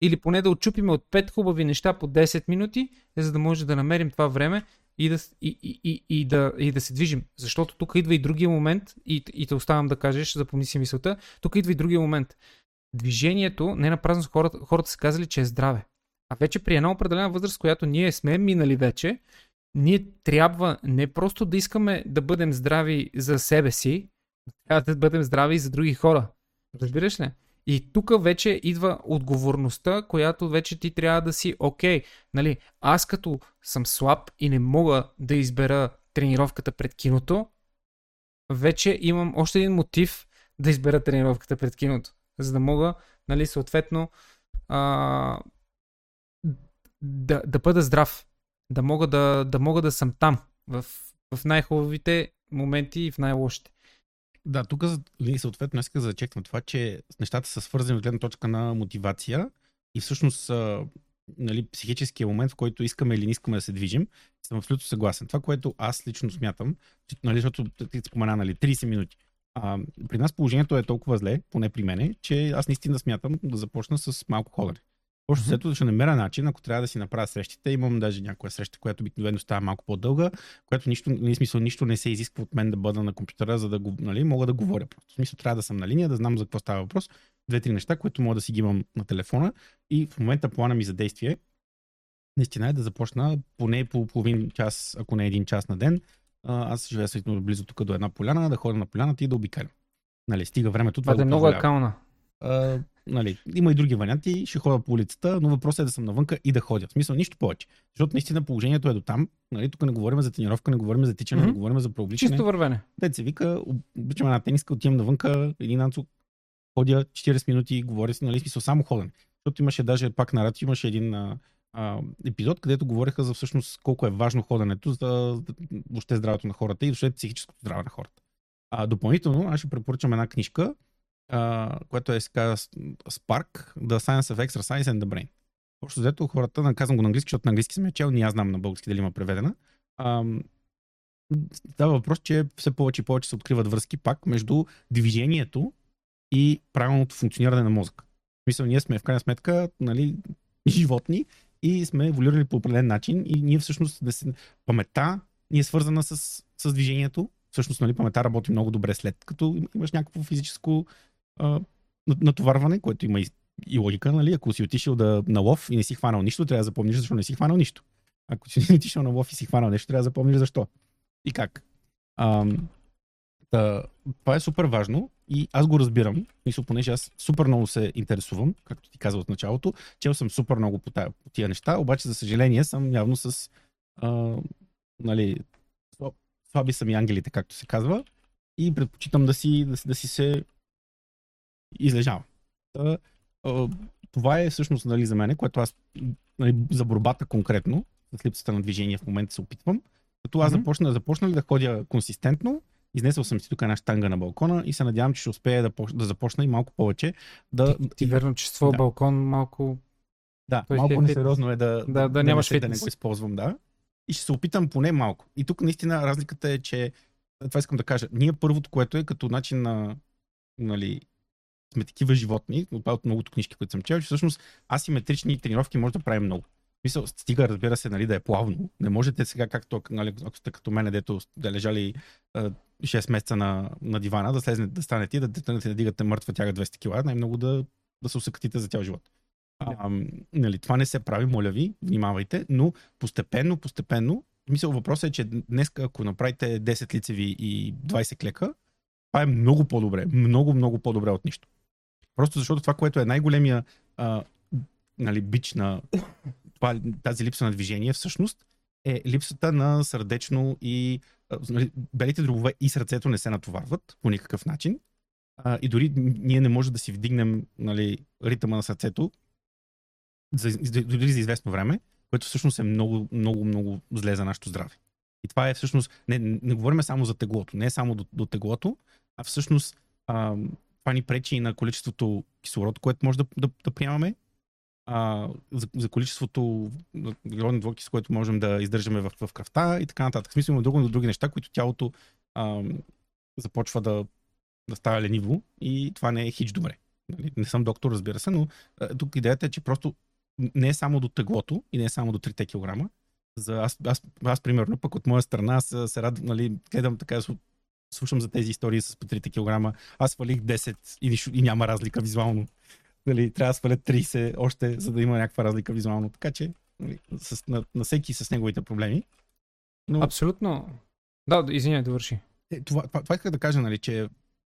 или поне да отчупиме от 5 хубави неща по 10 минути, за да може да намерим това време и да, и, и, и, и, да, и да се движим. Защото тук идва и другия момент, и, и те оставам да кажеш, запомни си мисълта, тук идва и другия момент. Движението, не на празно хората, хората са казали, че е здраве. А вече при една определена възраст, която ние сме минали вече, ние трябва не просто да искаме да бъдем здрави за себе си, трябва да бъдем здрави и за други хора. Разбираш ли? И тук вече идва отговорността, която вече ти трябва да си, окей, нали, аз като съм слаб и не мога да избера тренировката пред киното, вече имам още един мотив да избера тренировката пред киното, за да мога, нали, съответно, а, да, да бъда здрав, да мога да, да мога да съм там, в, в най-хубавите моменти и в най-лошите. Да, тук съответно иска да зачеквам това, че нещата са свързани от гледна точка на мотивация и всъщност нали, психическия момент, в който искаме или не искаме да се движим, съм абсолютно съгласен. Това, което аз лично смятам, че, нали, защото ти спомена нали, 30 минути, а, при нас положението е толкова зле, поне при мене, че аз наистина смятам да започна с малко ходене. Общо след ще намеря начин, ако трябва да си направя срещите. Имам даже някоя среща, която обикновено става малко по-дълга, която нищо, не нали, смисъл, нищо не се изисква от мен да бъда на компютъра, за да го, нали, мога да говоря. Просто. В смисъл трябва да съм на линия, да знам за какво става въпрос. Две-три неща, които мога да си ги имам на телефона. И в момента плана ми за действие наистина е да започна поне по половин час, ако не един час на ден. Аз живея също близо тук до една поляна, да ходя на поляната и да обикалям. Нали, стига времето. Това, това е много акална нали, има и други варианти, ще ходя по улицата, но въпросът е да съм навънка и да ходя. В смисъл, нищо повече. Защото наистина положението е до там. Нали, тук не говорим за тренировка, не говорим за тичане, mm-hmm. не говорим за преобличане. Чисто вървене. Те се вика, обичам една тениска, отивам навънка, един нанцо, ходя 40 минути, говоря си, нали, смисъл, само ходен. Защото имаше даже пак на радио, имаше един а, а, епизод, където говореха за всъщност колко е важно ходенето за въобще здравето на хората и въобще психическото здраве на хората. А, допълнително, аз ще препоръчам една книжка, което е казва Spark, The Science of Exercise and the Brain. Общо взето хората, наказвам го на английски, защото на английски съм я чел, не аз знам на български дали има преведена. Uh, става въпрос, че все повече и повече се откриват връзки пак между движението и правилното функциониране на мозъка. Мисля, ние сме в крайна сметка нали, животни и сме еволюирали по определен начин и ние всъщност да се... паметта ни е свързана с, с движението. Всъщност нали, паметта работи много добре след като имаш някакво физическо натоварване, което има и, и логика, нали? Ако си отишъл да, на лов и не си хванал нищо, трябва да запомниш защо не си хванал нищо. Ако си отишъл на лов и си хванал нещо, трябва да запомниш защо. И как. А, та, това е супер важно и аз го разбирам, мисля, понеже аз супер много се интересувам, както ти каза от началото, чел съм супер много по, тая, по тия неща, обаче за съжаление съм явно с а, нали, слаби са ми ангелите, както се казва, и предпочитам да си, да, да си се излежава. Това е всъщност нали, за мен, което аз нали, за борбата конкретно, с липсата на движение в момента се опитвам. Като аз mm-hmm. започна, започна ли да ходя консистентно, изнесъл съм си тук една штанга на балкона и се надявам, че ще успея да, да започна и малко повече. Да... Ти, ти верно, че своя да. балкон малко... Да, Той малко е несериозно е да, да, да, да, нямаш да не го използвам, да. И ще се опитам поне малко. И тук наистина разликата е, че това искам да кажа. Ние първото, което е като начин на нали, сме такива животни, от многото книжки, които съм чел, че всъщност асиметрични тренировки може да правим много. Мисъл, стига, разбира се, нали, да е плавно. Не можете сега, както нали, ако сте като мене, дето да лежали а, 6 месеца на, на дивана, да слезнете, да станете и да тръгнете да дигате мъртва тяга 200 кг, най-много да, да се усъкатите за цял живот. А, нали, това не се прави, моля ви, внимавайте, но постепенно, постепенно Мисъл, въпросът е, че днес, ако направите 10 лицеви и 20 клека, това е много по-добре. Много, много по-добре от нищо. Просто защото това, което е най-големия а, нали, бич на това, тази липса на движение, всъщност е липсата на сърдечно и нали, белите дробове и сърцето не се натоварват по никакъв начин. А, и дори ние не можем да си вдигнем нали, ритъма на сърцето за, дори за известно време, което всъщност е много, много, много зле за нашето здраве. И това е всъщност, не, не говорим само за теглото, не е само до, до теглото, а всъщност а, това ни пречи и на количеството кислород, което може да, да, да приемаме, а, за, за количеството въглероден двуокис, което можем да издържаме в, в кръвта и така нататък. В смисъл има други, други неща, които тялото а, започва да, да става лениво и това не е хич добре. Нали, не съм доктор, разбира се, но а, тук идеята е, че просто не е само до теглото и не е само до 3 кг. За, аз, аз, аз, примерно, пък от моя страна се, се радвам, нали, гледам така, слушам за тези истории с по 3 кг. Аз свалих 10 и, и няма разлика визуално. Нали, трябва да сваля 30 още, за да има някаква разлика визуално. Така че нали, с, на, на всеки с неговите проблеми. Но... Абсолютно. Да, извиняй, да върши. Е, това, това, това исках да кажа, нали, че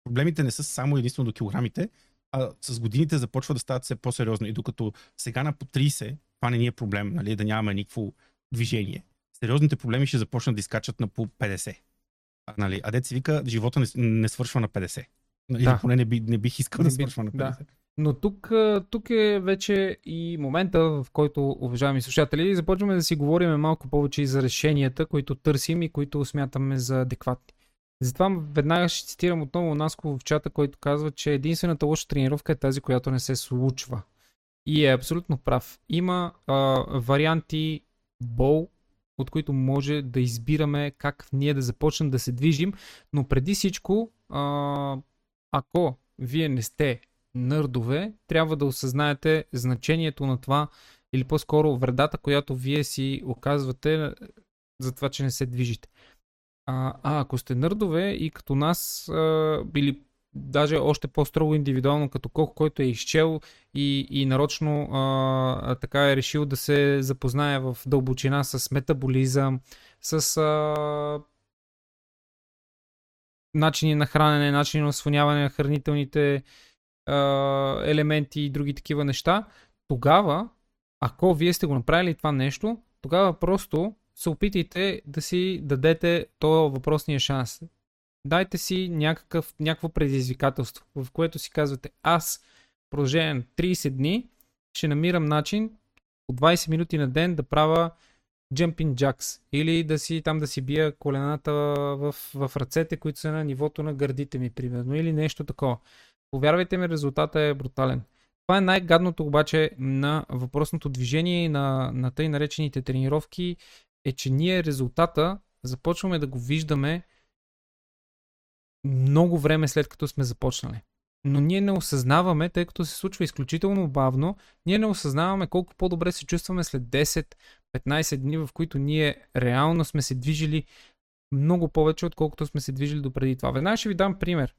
проблемите не са само единствено до килограмите, а с годините започва да стават все по-сериозно. И докато сега на по 30, това не ни е проблем, нали, да нямаме никакво движение. Сериозните проблеми ще започнат да изкачат на по 50. А, нали, а дете вика, живота не, не свършва на 50. Нали, да. поне не, би, не бих искал не да свършва на 50. Да. Но тук, тук е вече и момента, в който, уважаеми слушатели, започваме да си говорим малко повече и за решенията, които търсим и които смятаме за адекватни. Затова веднага ще цитирам отново Наско в чата, който казва, че единствената лоша тренировка е тази, която не се случва. И е абсолютно прав. Има а, варианти бол, от които може да избираме как ние да започнем да се движим, но преди всичко, а, ако вие не сте нърдове, трябва да осъзнаете значението на това или по-скоро вредата, която вие си оказвате за това, че не се движите. А, а ако сте нърдове и като нас, а, или даже още по-строго индивидуално, като колко който е изчел и, и нарочно а, така е решил да се запознае в дълбочина с метаболизъм, с а, начини на хранене, начини на освоняване на хранителните а, елементи и други такива неща, тогава, ако вие сте го направили това нещо, тогава просто се опитайте да си дадете този въпросния шанс. Дайте си някакъв, някакво предизвикателство, в което си казвате, аз в продължение на 30 дни ще намирам начин по 20 минути на ден да правя jumping jacks или да си там да си бия колената в, в ръцете, които са на нивото на гърдите ми, примерно, или нещо такова. Повярвайте ми, резултата е брутален. Това е най-гадното обаче на въпросното движение и на, на тъй наречените тренировки е, че ние резултата започваме да го виждаме много време след като сме започнали. Но ние не осъзнаваме, тъй като се случва изключително бавно, ние не осъзнаваме колко по-добре се чувстваме след 10-15 дни, в които ние реално сме се движили много повече, отколкото сме се движили допреди това. Веднага ще ви дам пример.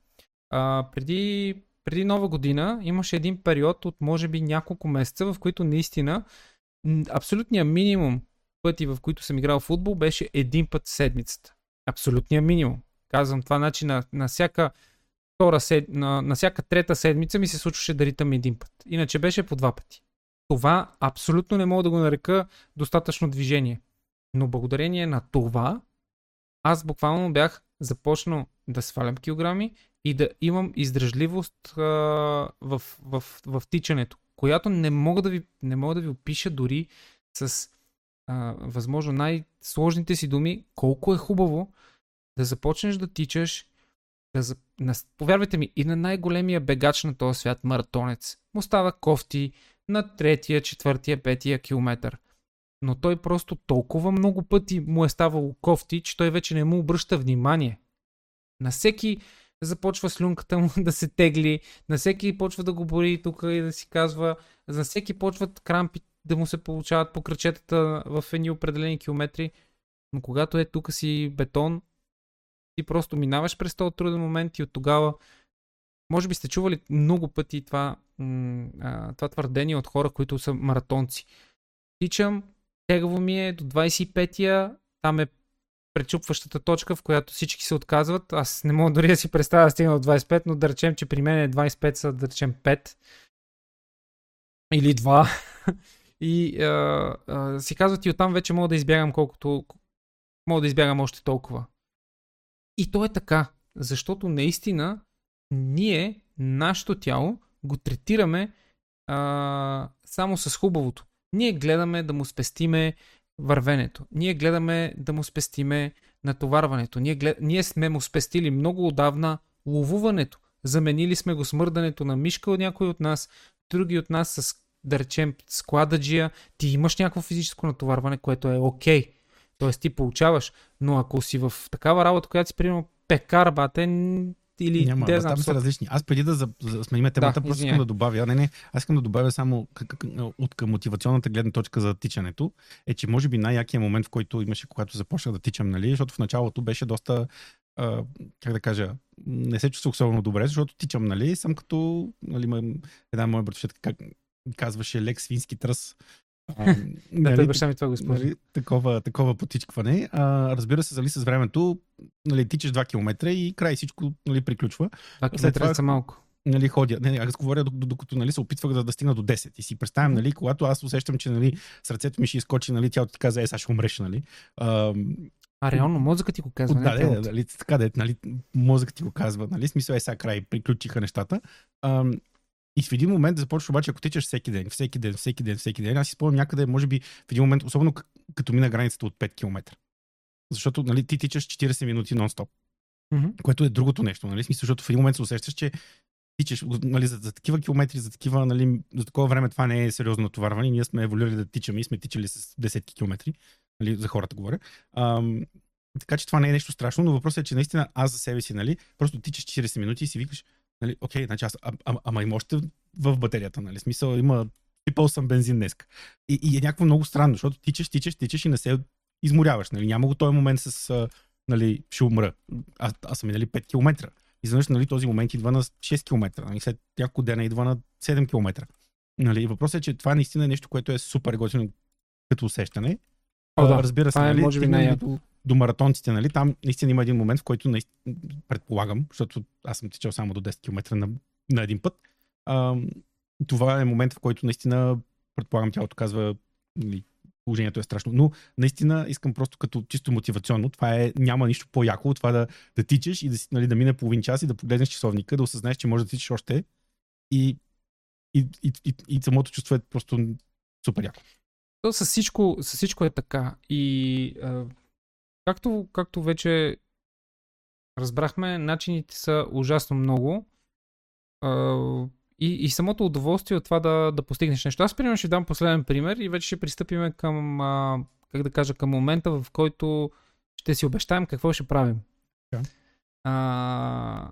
А, преди, преди нова година имаше един период от може би няколко месеца, в които наистина абсолютният минимум пъти, в които съм играл в футбол, беше един път седмицата. Абсолютният минимум. Казвам това, значи на, на всяка втора сед... на, на всяка трета седмица ми се случваше да ритам един път. Иначе беше по два пъти. Това абсолютно не мога да го нарека достатъчно движение. Но благодарение на това, аз буквално бях започнал да свалям килограми и да имам издръжливост а, в, в, в, тичането, която не мога да ви, не мога да ви опиша дори с а, възможно най-сложните си думи, колко е хубаво да започнеш да тичаш, да, на, повярвайте ми, и на най-големия бегач на този свят, маратонец, му става кофти на третия, четвъртия, петия километър. Но той просто толкова много пъти му е ставало кофти, че той вече не му обръща внимание. На всеки започва слюнката му да се тегли, на всеки почва да го бори тук и да си казва, за всеки почват крампи да му се получават по кръчетата в едни определени километри. Но когато е тук си бетон, ти просто минаваш през този труден момент и от тогава може би сте чували много пъти това, това твърдение от хора, които са маратонци. Тичам, тегаво ми е до 25-я там е пречупващата точка, в която всички се отказват. Аз не мога дори да си представя да стигна до 25, но да речем, че при мен е 25 са да речем 5 или 2. и а, а, си казват и оттам вече мога да избягам колкото мога да избягам още толкова. И то е така, защото наистина ние, нашето тяло, го третираме а, само с хубавото. Ние гледаме да му спестиме вървенето. Ние гледаме да му спестиме натоварването. Ние, глед... Ние сме му спестили много отдавна ловуването. Заменили сме го смърдането на мишка от някой от нас, други от нас с, да речем, склададжия. Ти имаш някакво физическо натоварване, което е окей. Okay. Тоест ти получаваш. Но ако си в такава работа, която си, примерно, пекар, бате, или Няма, да, знам, там са различни. Аз преди да, за, за сменим темата, Да, просто искам да добавя. Не, не, аз искам да добавя само к- к- к- от към мотивационната гледна точка за тичането, е, че може би най-якият момент, в който имаше, когато започнах да тичам, нали, защото в началото беше доста, а, как да кажа, не се чувствах особено добре, защото тичам, нали, съм като, нали, една моя братовчетка, как казваше лек свински тръс. А, Да, той баща ми това го използва. нали, такова, такова потичкване. А, разбира се, нали, с времето нали, тичаш 2 км и край всичко нали, приключва. Да, след километри това- са малко. Нали, ходя. Не, не, аз говоря док- докато нали, се опитвах да, да стигна до 10. И си представям, нали, когато аз усещам, че нали, сърцето ми ще изкочи, нали, тялото ти каза, е, сега ще умреш, нали. А, А реално мозъкът ти го казва, да, не да, тялото. нали, така да е, нали, мозъкът ти го казва, нали, смисъл е сега край, приключиха нещата. А, и в един момент започваш обаче, ако тичаш всеки ден, всеки ден, всеки ден, всеки ден, аз си спомням някъде, може би в един момент, особено като мина границата от 5 км. Защото нали, ти тичаш 40 минути нон-стоп, Мгм. което е другото нещо, нали, смисъл, защото в един момент се усещаш, че тичаш нали, за, за, такива километри, за такива, нали, за такова време това не е сериозно натоварване. Ние сме еволюирали да тичаме и сме тичали с десетки километри, нали, за хората говоря. Ам, така че това не е нещо страшно, но въпросът е, че наистина аз за себе си, нали, просто тичаш 40 минути и си викаш, нали, окей, значи аз, а, а, ама има още в батерията, нали, смисъл има пипал съм бензин днес. И, и е някакво много странно, защото тичаш, тичаш, тичаш и не се изморяваш, нали, няма го този момент с, а, нали, ще умра. Аз, аз съм минали 5 км. Изведнъж, нали, този момент идва на 6 км, нали, след няколко дена идва на 7 км. Нали, въпросът е, че това наистина е нещо, което е супер готино като усещане. О, да. А, Разбира се, Това е, нали, може би, стигнали най-яко. до, до маратонците, нали, там наистина има един момент, в който наистина, предполагам, защото аз съм тичал само до 10 км на, на един път, а, това е момент, в който наистина, предполагам, тялото казва, нали, положението е страшно. Но наистина искам просто като чисто мотивационно, това е, няма нищо по-яко от това да, да тичаш и да, нали, да мине половин час и да погледнеш часовника, да осъзнаеш, че можеш да тичаш още и, и, и, и, и самото чувство е просто супер яко. То с всичко, с всичко е така. И а, както, както вече разбрахме, начините са ужасно много. И, и самото удоволствие от това да, да постигнеш нещо. Аз, примерно, ще дам последен пример и вече ще пристъпим към, а, как да кажа, към момента, в който ще си обещаем какво ще правим. Да. А,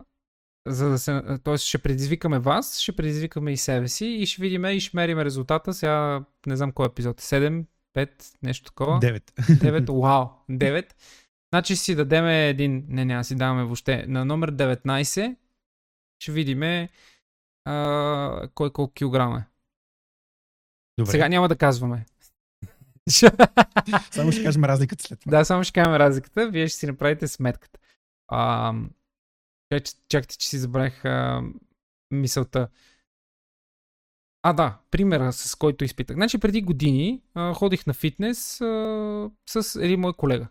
за да се, т.е. ще предизвикаме вас, ще предизвикаме и себе си и ще видим и ще мерим резултата. Сега не знам кой епизод. 7, 5, нещо такова. 9. 9, вау, 9. Значи си дадеме един, не, няма да си даваме въобще, на номер 19 ще видиме а, кой колко килограма е. Добре. Сега няма да казваме. Само ще кажем разликата след това. да, само ще кажем разликата, вие ще си направите сметката. А, чак- чакайте, че си забравих а, мисълта. А, да, примера, с който изпитах. Значи преди години а, ходих на фитнес а, с един мой колега.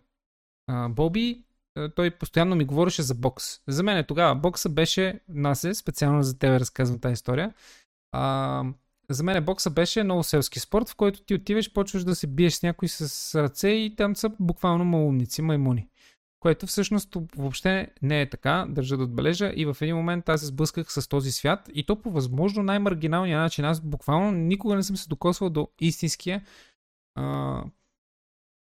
А, Боби, а, той постоянно ми говореше за бокс. За мен тогава бокса беше, насе, специално за тебе разказвам тази история. А, за мен бокса беше много селски спорт, в който ти отиваш, почваш да се биеш с някой с ръце и там са буквално малумници, маймуни. Което всъщност въобще не е така, държа да отбележа. И в един момент аз се сблъсках с този свят и то по възможно най-маргиналния начин. Аз буквално никога не съм се докосвал до истинския а,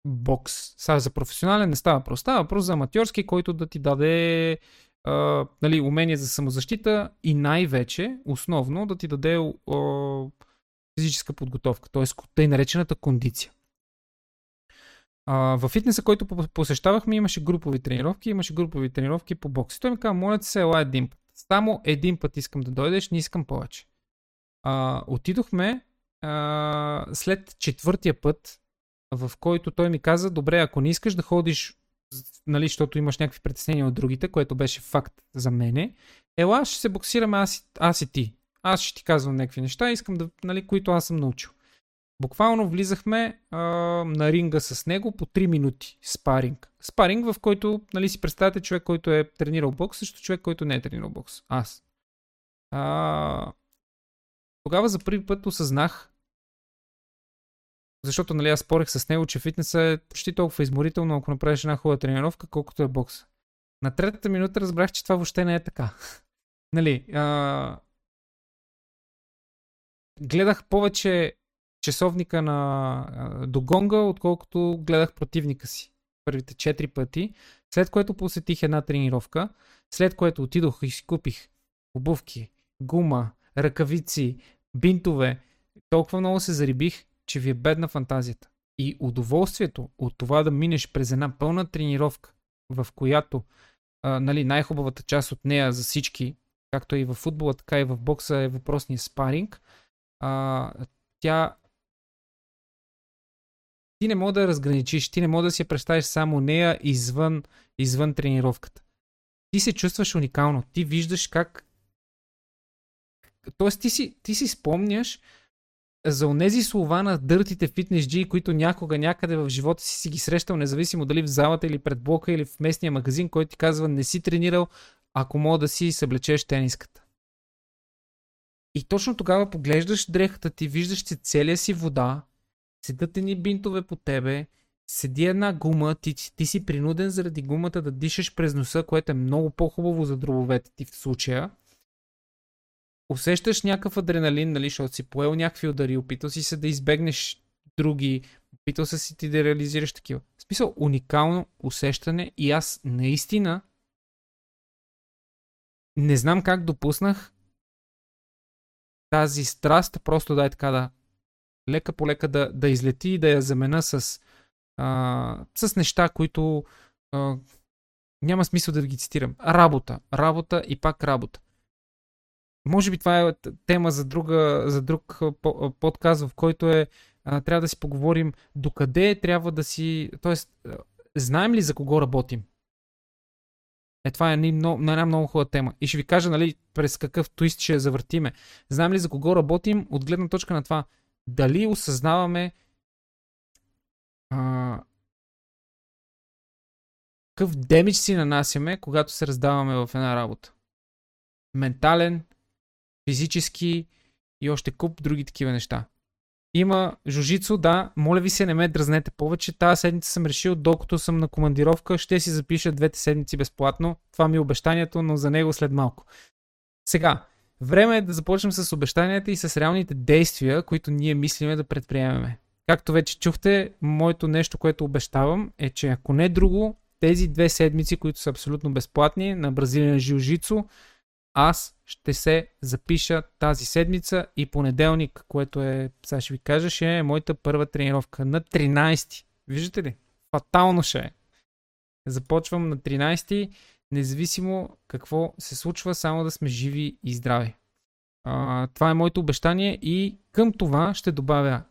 бокс. Сега за професионален не става въпрос. Става въпрос за аматьорски, който да ти даде а, нали, умение за самозащита и най-вече, основно, да ти даде а, физическа подготовка, т.е. тъй наречената кондиция. А, във фитнеса, който по- посещавахме, имаше групови тренировки, имаше групови тренировки по бокс. И той ми каза, моля ти се, ела един път. Само един път искам да дойдеш, не искам повече. А, отидохме а, след четвъртия път в който той ми каза, добре, ако не искаш да ходиш, нали, защото имаш някакви притеснения от другите, което беше факт за мене, ела, ще се боксираме аз, аз и ти. Аз ще ти казвам някакви неща, искам да, нали, които аз съм научил. Буквално влизахме а, на ринга с него по 3 минути спаринг. Спаринг, в който, нали си представяте човек, който е тренирал бокс, също човек, който не е тренирал бокс. Аз. А, тогава за първи път осъзнах, защото нали, аз спорех с него, че фитнеса е почти толкова изморително, ако направиш една хубава тренировка, колкото е бокс. На третата минута разбрах, че това въобще не е така. нали, а... гледах повече часовника на до гонга, отколкото гледах противника си първите 4 пъти, след което посетих една тренировка, след което отидох и си купих обувки, гума, ръкавици, бинтове. Толкова много се зарибих, че ви е бедна фантазията. И удоволствието от това да минеш през една пълна тренировка, в която а, нали, най-хубавата част от нея за всички, както и в футбола, така и в бокса е въпросния спаринг, а, тя ти не мога да разграничиш, ти не мога да си представиш само нея извън, извън тренировката. Ти се чувстваш уникално, ти виждаш как... Тоест ти си, ти си спомняш за онези слова на дъртите фитнес джи, които някога някъде в живота си си ги срещал, независимо дали в залата или пред блока или в местния магазин, който ти казва не си тренирал, ако мога да си съблечеш тениската. И точно тогава поглеждаш дрехата ти, виждаш, че целия си вода, седат едни бинтове по тебе, седи една гума, ти, ти си принуден заради гумата да дишаш през носа, което е много по-хубаво за дробовете ти в случая. Усещаш някакъв адреналин, нали, защото си поел някакви удари, опитал си се да избегнеш други, опитал се си ти да реализираш такива. В смисъл, уникално усещане и аз наистина не знам как допуснах тази страст, просто да е така да лека по лека да, да излети и да я замена с, а, с неща, които а, няма смисъл да ги цитирам. Работа, работа и пак работа. Може би това е тема за, друга, за друг подкаст, в който е а, трябва да си поговорим докъде трябва да си... Тоест, знаем ли за кого работим? Е, това е една, една много хубава тема. И ще ви кажа, нали, през какъв твист ще завъртиме. Знаем ли за кого работим от гледна точка на това дали осъзнаваме а, какъв демидж си нанасяме, когато се раздаваме в една работа. Ментален, физически и още куп други такива неща. Има жужицо, да, моля ви се, не ме дразнете повече. Тази седмица съм решил, докато съм на командировка, ще си запиша двете седмици безплатно. Това ми е обещанието, но за него след малко. Сега, Време е да започнем с обещанията и с реалните действия, които ние мислиме да предприемеме. Както вече чухте, моето нещо, което обещавам е, че ако не друго, тези две седмици, които са абсолютно безплатни на Бразилия Жилжицо, аз ще се запиша тази седмица и понеделник, което е, сега ще ви кажа, ще е моята първа тренировка на 13. Виждате ли? Фатално ще е. Започвам на 13 независимо какво се случва, само да сме живи и здрави. А, това е моето обещание и към това ще добавя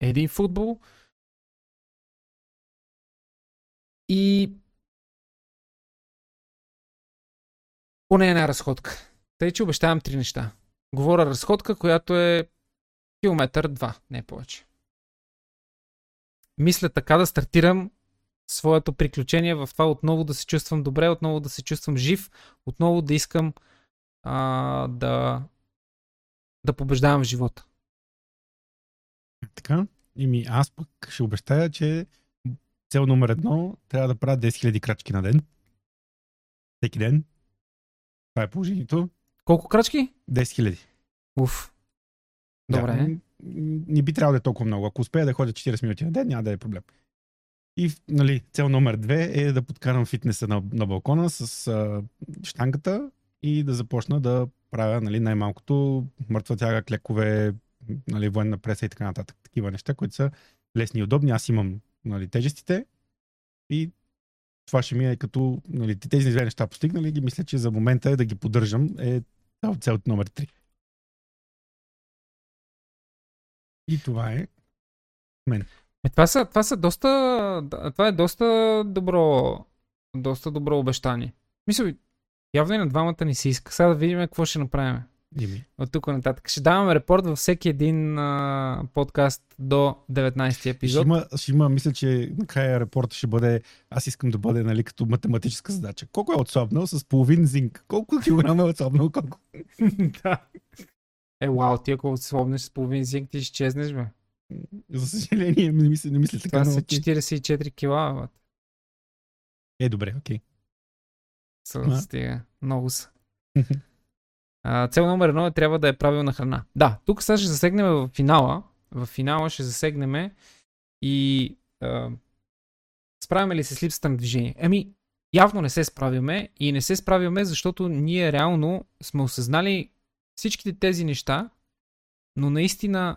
един футбол и поне една разходка. Тъй, че обещавам три неща. Говоря разходка, която е километър два, не повече. Мисля така да стартирам своето приключение в това отново да се чувствам добре, отново да се чувствам жив, отново да искам а, да, да побеждавам в живота. Така, и ми аз пък ще обещая, че цел номер едно трябва да правя 10 000 крачки на ден. Всеки ден. Това е положението. Колко крачки? 10 000. Уф. Добре. Да, не би трябвало да е толкова много. Ако успея да ходя 40 минути на ден, няма да е проблем. И нали, цел номер две е да подкарам фитнеса на, на балкона с а, штангата и да започна да правя нали, най-малкото мъртва тяга, клекове, нали, военна преса и така нататък. Такива неща, които са лесни и удобни. Аз имам нали, тежестите и това ще ми е като нали, тези две неща постигнали и мисля, че за момента е да ги поддържам е цел номер 3. И това е мен. Е, това, са, това са доста. Това е доста добро. Доста добро обещание. Мисля, явно и на двамата ни се иска. Сега да видим какво ще направим. Ими. От тук нататък. Ще даваме репорт във всеки един а, подкаст до 19 Ще епизод. има, ще има, мисля, че накрая репорта ще бъде, аз искам да бъде, нали, като математическа задача. Колко е отслабнал с половин зинк? Колко килограма е отслабнал? Колко? да. Е, вау, ти ако се слобнеш с половин зинк, ти ще изчезнеш, бе. За съжаление, не мисля, не мисля така. Това са окей. 44 кила. Е, добре, окей. Са, А. стига. Много са. А, цел номер едно е трябва да е правилна храна. Да, тук сега ще засегнем в финала. В финала ще засегнем и а, справяме ли се с липсата на движение. Ами, явно не се справяме и не се справяме, защото ние реално сме осъзнали всичките тези неща, но наистина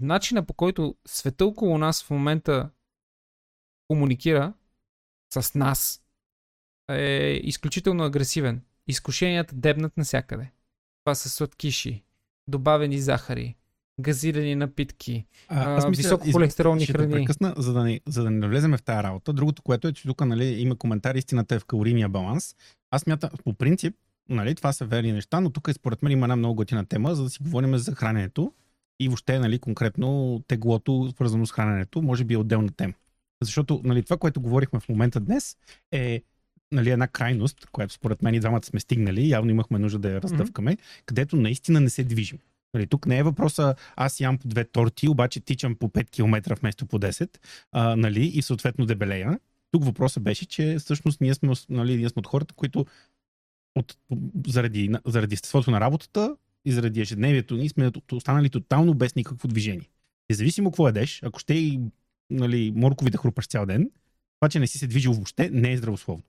начина по който света около нас в момента комуникира с нас е изключително агресивен. Изкушенията дебнат навсякъде. Това са сладкиши, добавени захари, газирани напитки. А, високохолестеролни ще те храни. прекъсна, за да, не, за да не навлеземе в тази работа. Другото, което е, че тук нали, има коментар, истината е в калорийния баланс. Аз мятам, по принцип, нали, това са верни неща, но тук според мен има една много готина тема, за да си говорим за храненето и въобще нали, конкретно теглото, свързано с храненето, може би е отделна тема. Защото нали, това, което говорихме в момента днес, е нали, една крайност, която според мен и двамата сме стигнали, явно имахме нужда да я раздъвкаме, където наистина не се движим. Нали, тук не е въпроса аз ям по две торти, обаче тичам по 5 км вместо по 10 а, нали, и съответно дебелея. Тук въпросът беше, че всъщност ние сме, нали, ние сме от хората, които от, заради, заради естеството на работата и заради ежедневието ни сме останали тотално без никакво движение. Независимо какво ядеш, ако ще и нали, моркови да хрупаш цял ден, това, че не си се движил въобще, не е здравословно.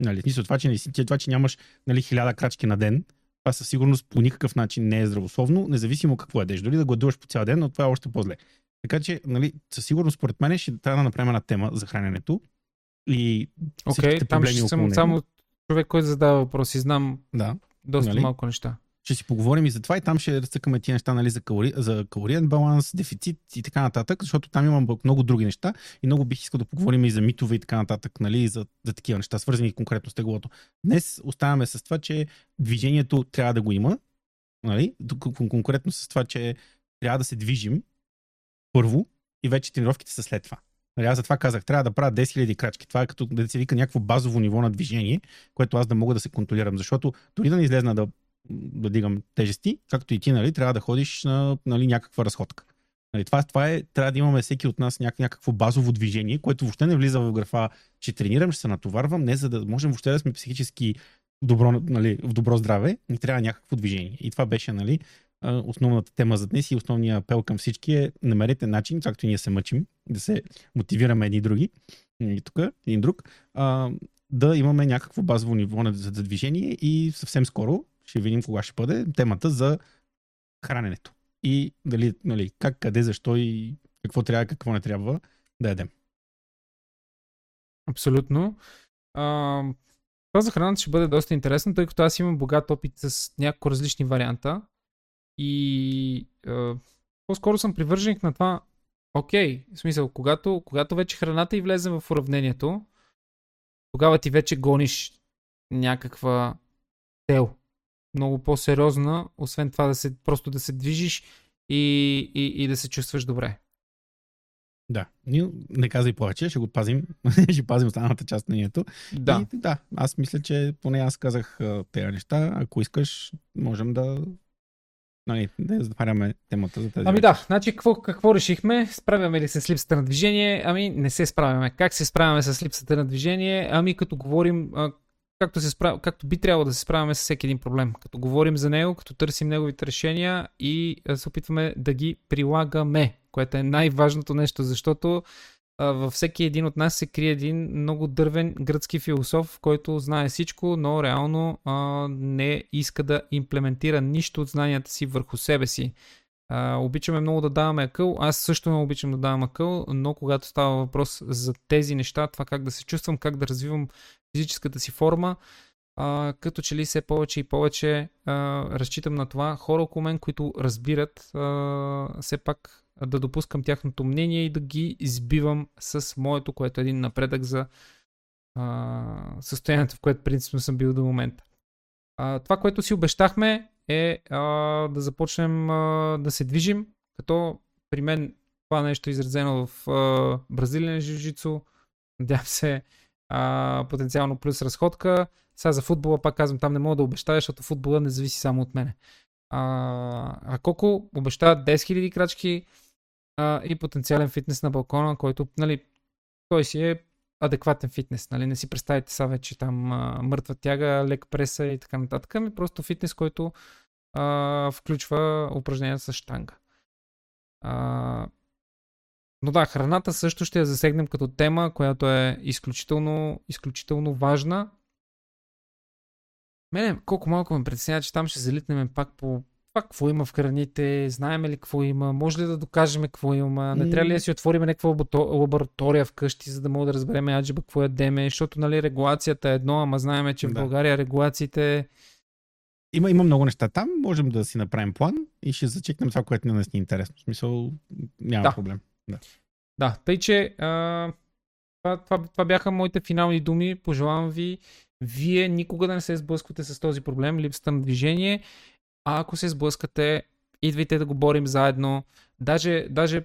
Нали, смисъл, това, че, не си, това, че нямаш нали, хиляда крачки на ден, това със сигурност по никакъв начин не е здравословно, независимо какво ядеш. Дори да гладуваш по цял ден, но това е още по-зле. Така че, нали, със сигурност, според мен, ще трябва да направим една тема за храненето и всичките там ще съм него. само човек, който задава въпроси. Знам Да. доста Нали? малко неща. Ще си поговорим и за това и там ще разцъкаме тия неща нали, за, калори... за калориен баланс, дефицит и така нататък, защото там имам много други неща и много бих искал да поговорим и за митове и така нататък, нали, и за, за такива неща, свързани конкретно с теглото. Днес оставаме с това, че движението трябва да го има, нали, кон- конкретно с това, че трябва да се движим първо и вече тренировките са след това. Нали, аз затова казах, трябва да правя 10 000 крачки. Това е като да се вика някакво базово ниво на движение, което аз да мога да се контролирам. Защото дори да не излезна да да дигам тежести, както и ти, нали, трябва да ходиш на нали, някаква разходка. Нали, това, това е, трябва да имаме всеки от нас няк, някакво базово движение, което въобще не влиза в графа, че тренирам, ще се натоварвам, не за да можем въобще да сме психически добро, нали, в добро здраве, ни трябва някакво движение. И това беше нали, основната тема за днес и основният апел към всички е намерете начин, както и ние се мъчим, да се мотивираме едни други, и тук, един друг, а, да имаме някакво базово ниво за движение и съвсем скоро ще видим кога ще бъде темата за храненето. И дали, нали, как, къде, защо и какво трябва, какво не трябва да ядем. Абсолютно. А, това за храната ще бъде доста интересно, тъй като аз имам богат опит с няколко различни варианта. И а, по-скоро съм привърженик на това, окей, в смисъл, когато, когато вече храната и влезе в уравнението, тогава ти вече гониш някаква цел. Много по-сериозна, освен това да се, просто да се движиш и, и, и да се чувстваш добре. Да, ние не казай повече, ще го пазим, ще пазим останалата част на нието. Да. И, да, аз мисля, че поне аз казах тези неща. Ако искаш, можем да нали, да затваряме темата за тази. Ами да, значи какво, какво решихме? Справяме ли се с липсата на движение? Ами не се справяме. Как се справяме с липсата на движение? Ами като говорим, както, се справ... както би трябвало да се справяме с всеки един проблем. Като говорим за него, като търсим неговите решения и се опитваме да ги прилагаме, което е най-важното нещо, защото във всеки един от нас се крие един много дървен гръцки философ, който знае всичко, но реално а, не иска да имплементира нищо от знанията си върху себе си. А, обичаме много да даваме акъл. Аз също много обичам да давам акъл, но когато става въпрос за тези неща, това как да се чувствам, как да развивам физическата си форма, а, като че ли все повече и повече а, разчитам на това хора около мен, които разбират а, все пак да допускам тяхното мнение и да ги избивам с моето, което е един напредък за а, състоянието, в което принципно съм бил до момента. А, това, което си обещахме е а, да започнем а, да се движим, като при мен това нещо е изразено в а, бразилен жижицу, надявам се а, потенциално плюс разходка. Сега за футбола, пак казвам, там не мога да обещая, защото футбола не зависи само от мене. А, а колко обещава 10 000 крачки а, и потенциален фитнес на балкона, който, нали, той си е адекватен фитнес. Нали? Не си представите сега вече там а, мъртва тяга, лек преса и така нататък. Ами просто фитнес, който а, включва упражнения с штанга. А, но да, храната също ще я засегнем като тема, която е изключително, изключително важна. Мене колко малко ме притеснява, че там ще залитнем пак по това какво има в храните, знаем ли какво има, може ли да докажем какво има, не трябва ли да си отворим някаква лаборатория вкъщи, за да мога да разберем аджиба какво е деме, защото нали регулацията е едно, ама знаем, че в да. България регулациите има, има много неща там, можем да си направим план и ще зачекнем това, което не нас ни е интересно. В смисъл, няма да. проблем. Да. да, тъй че а, това, това, това бяха моите финални думи. Пожелавам ви, вие никога да не се сблъсквате с този проблем, липсата на движение а ако се сблъскате, идвайте да го борим заедно. Даже, даже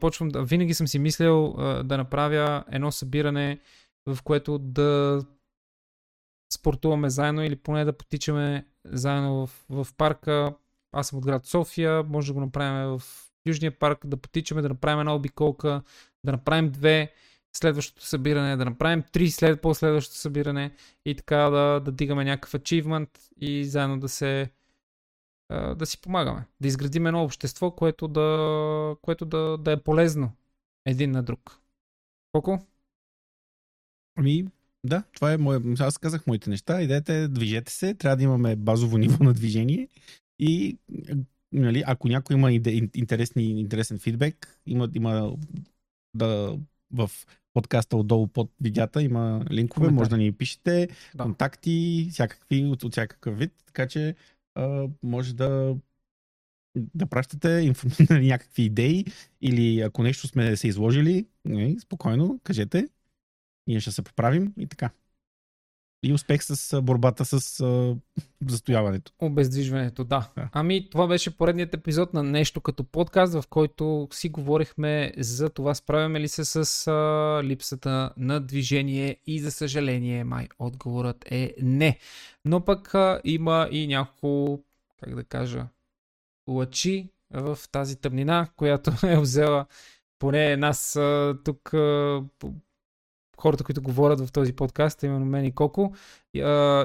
почвам винаги съм си мислил да направя едно събиране, в което да спортуваме заедно или поне да потичаме заедно в, в парка. Аз съм от град София, може да го направим в Южния парк, да потичаме, да направим една обиколка, да направим две следващото събиране, да направим три след последващото събиране и така да, да дигаме някакъв ачивмент и заедно да се да си помагаме. Да изградим едно общество, което да, което да, да е полезно един на друг. Колко? Ами, да, това е мое. Аз казах моите неща. Идете, е, движете се. Трябва да имаме базово ниво на движение. И нали, ако някой има интересни, интересен фидбек, има, има да в подкаста отдолу под видеята има линкове, Коментар. може да ни пишете, да. контакти, всякакви, от, от всякакъв вид, така че може да да пращате инф... някакви идеи или ако нещо сме се изложили, нали, спокойно кажете, ние ще се поправим и така. И успех с борбата с а, застояването. Обездвижването, да. да. Ами, това беше поредният епизод на нещо като подкаст, в който си говорихме за това справяме ли се с а, липсата на движение и за съжаление май отговорът е не. Но пък а, има и няколко, как да кажа, лъчи в тази тъмнина, която е взела поне нас тук хората, които говорят в този подкаст, именно мен и Коко.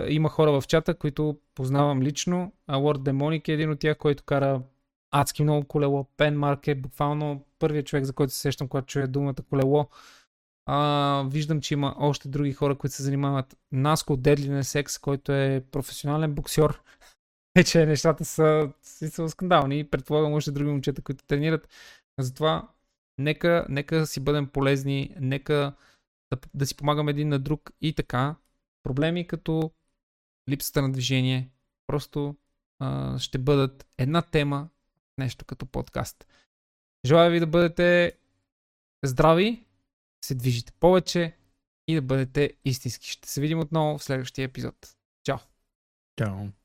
Има хора в чата, които познавам лично. А Demonic е един от тях, който кара адски много колело. Пен Марк е буквално първият човек, за който се сещам, когато чуя думата колело. А, виждам, че има още други хора, които се занимават. Наско Дедлинен Секс, който е професионален боксер. Вече нещата са, са скандални. Предполагам още други момчета, които тренират. Затова нека, нека си бъдем полезни, нека да, да си помагаме един на друг и така. Проблеми като липсата на движение просто а, ще бъдат една тема, нещо като подкаст. Желая ви да бъдете здрави, се движите повече и да бъдете истински. Ще се видим отново в следващия епизод. Чао! Чао!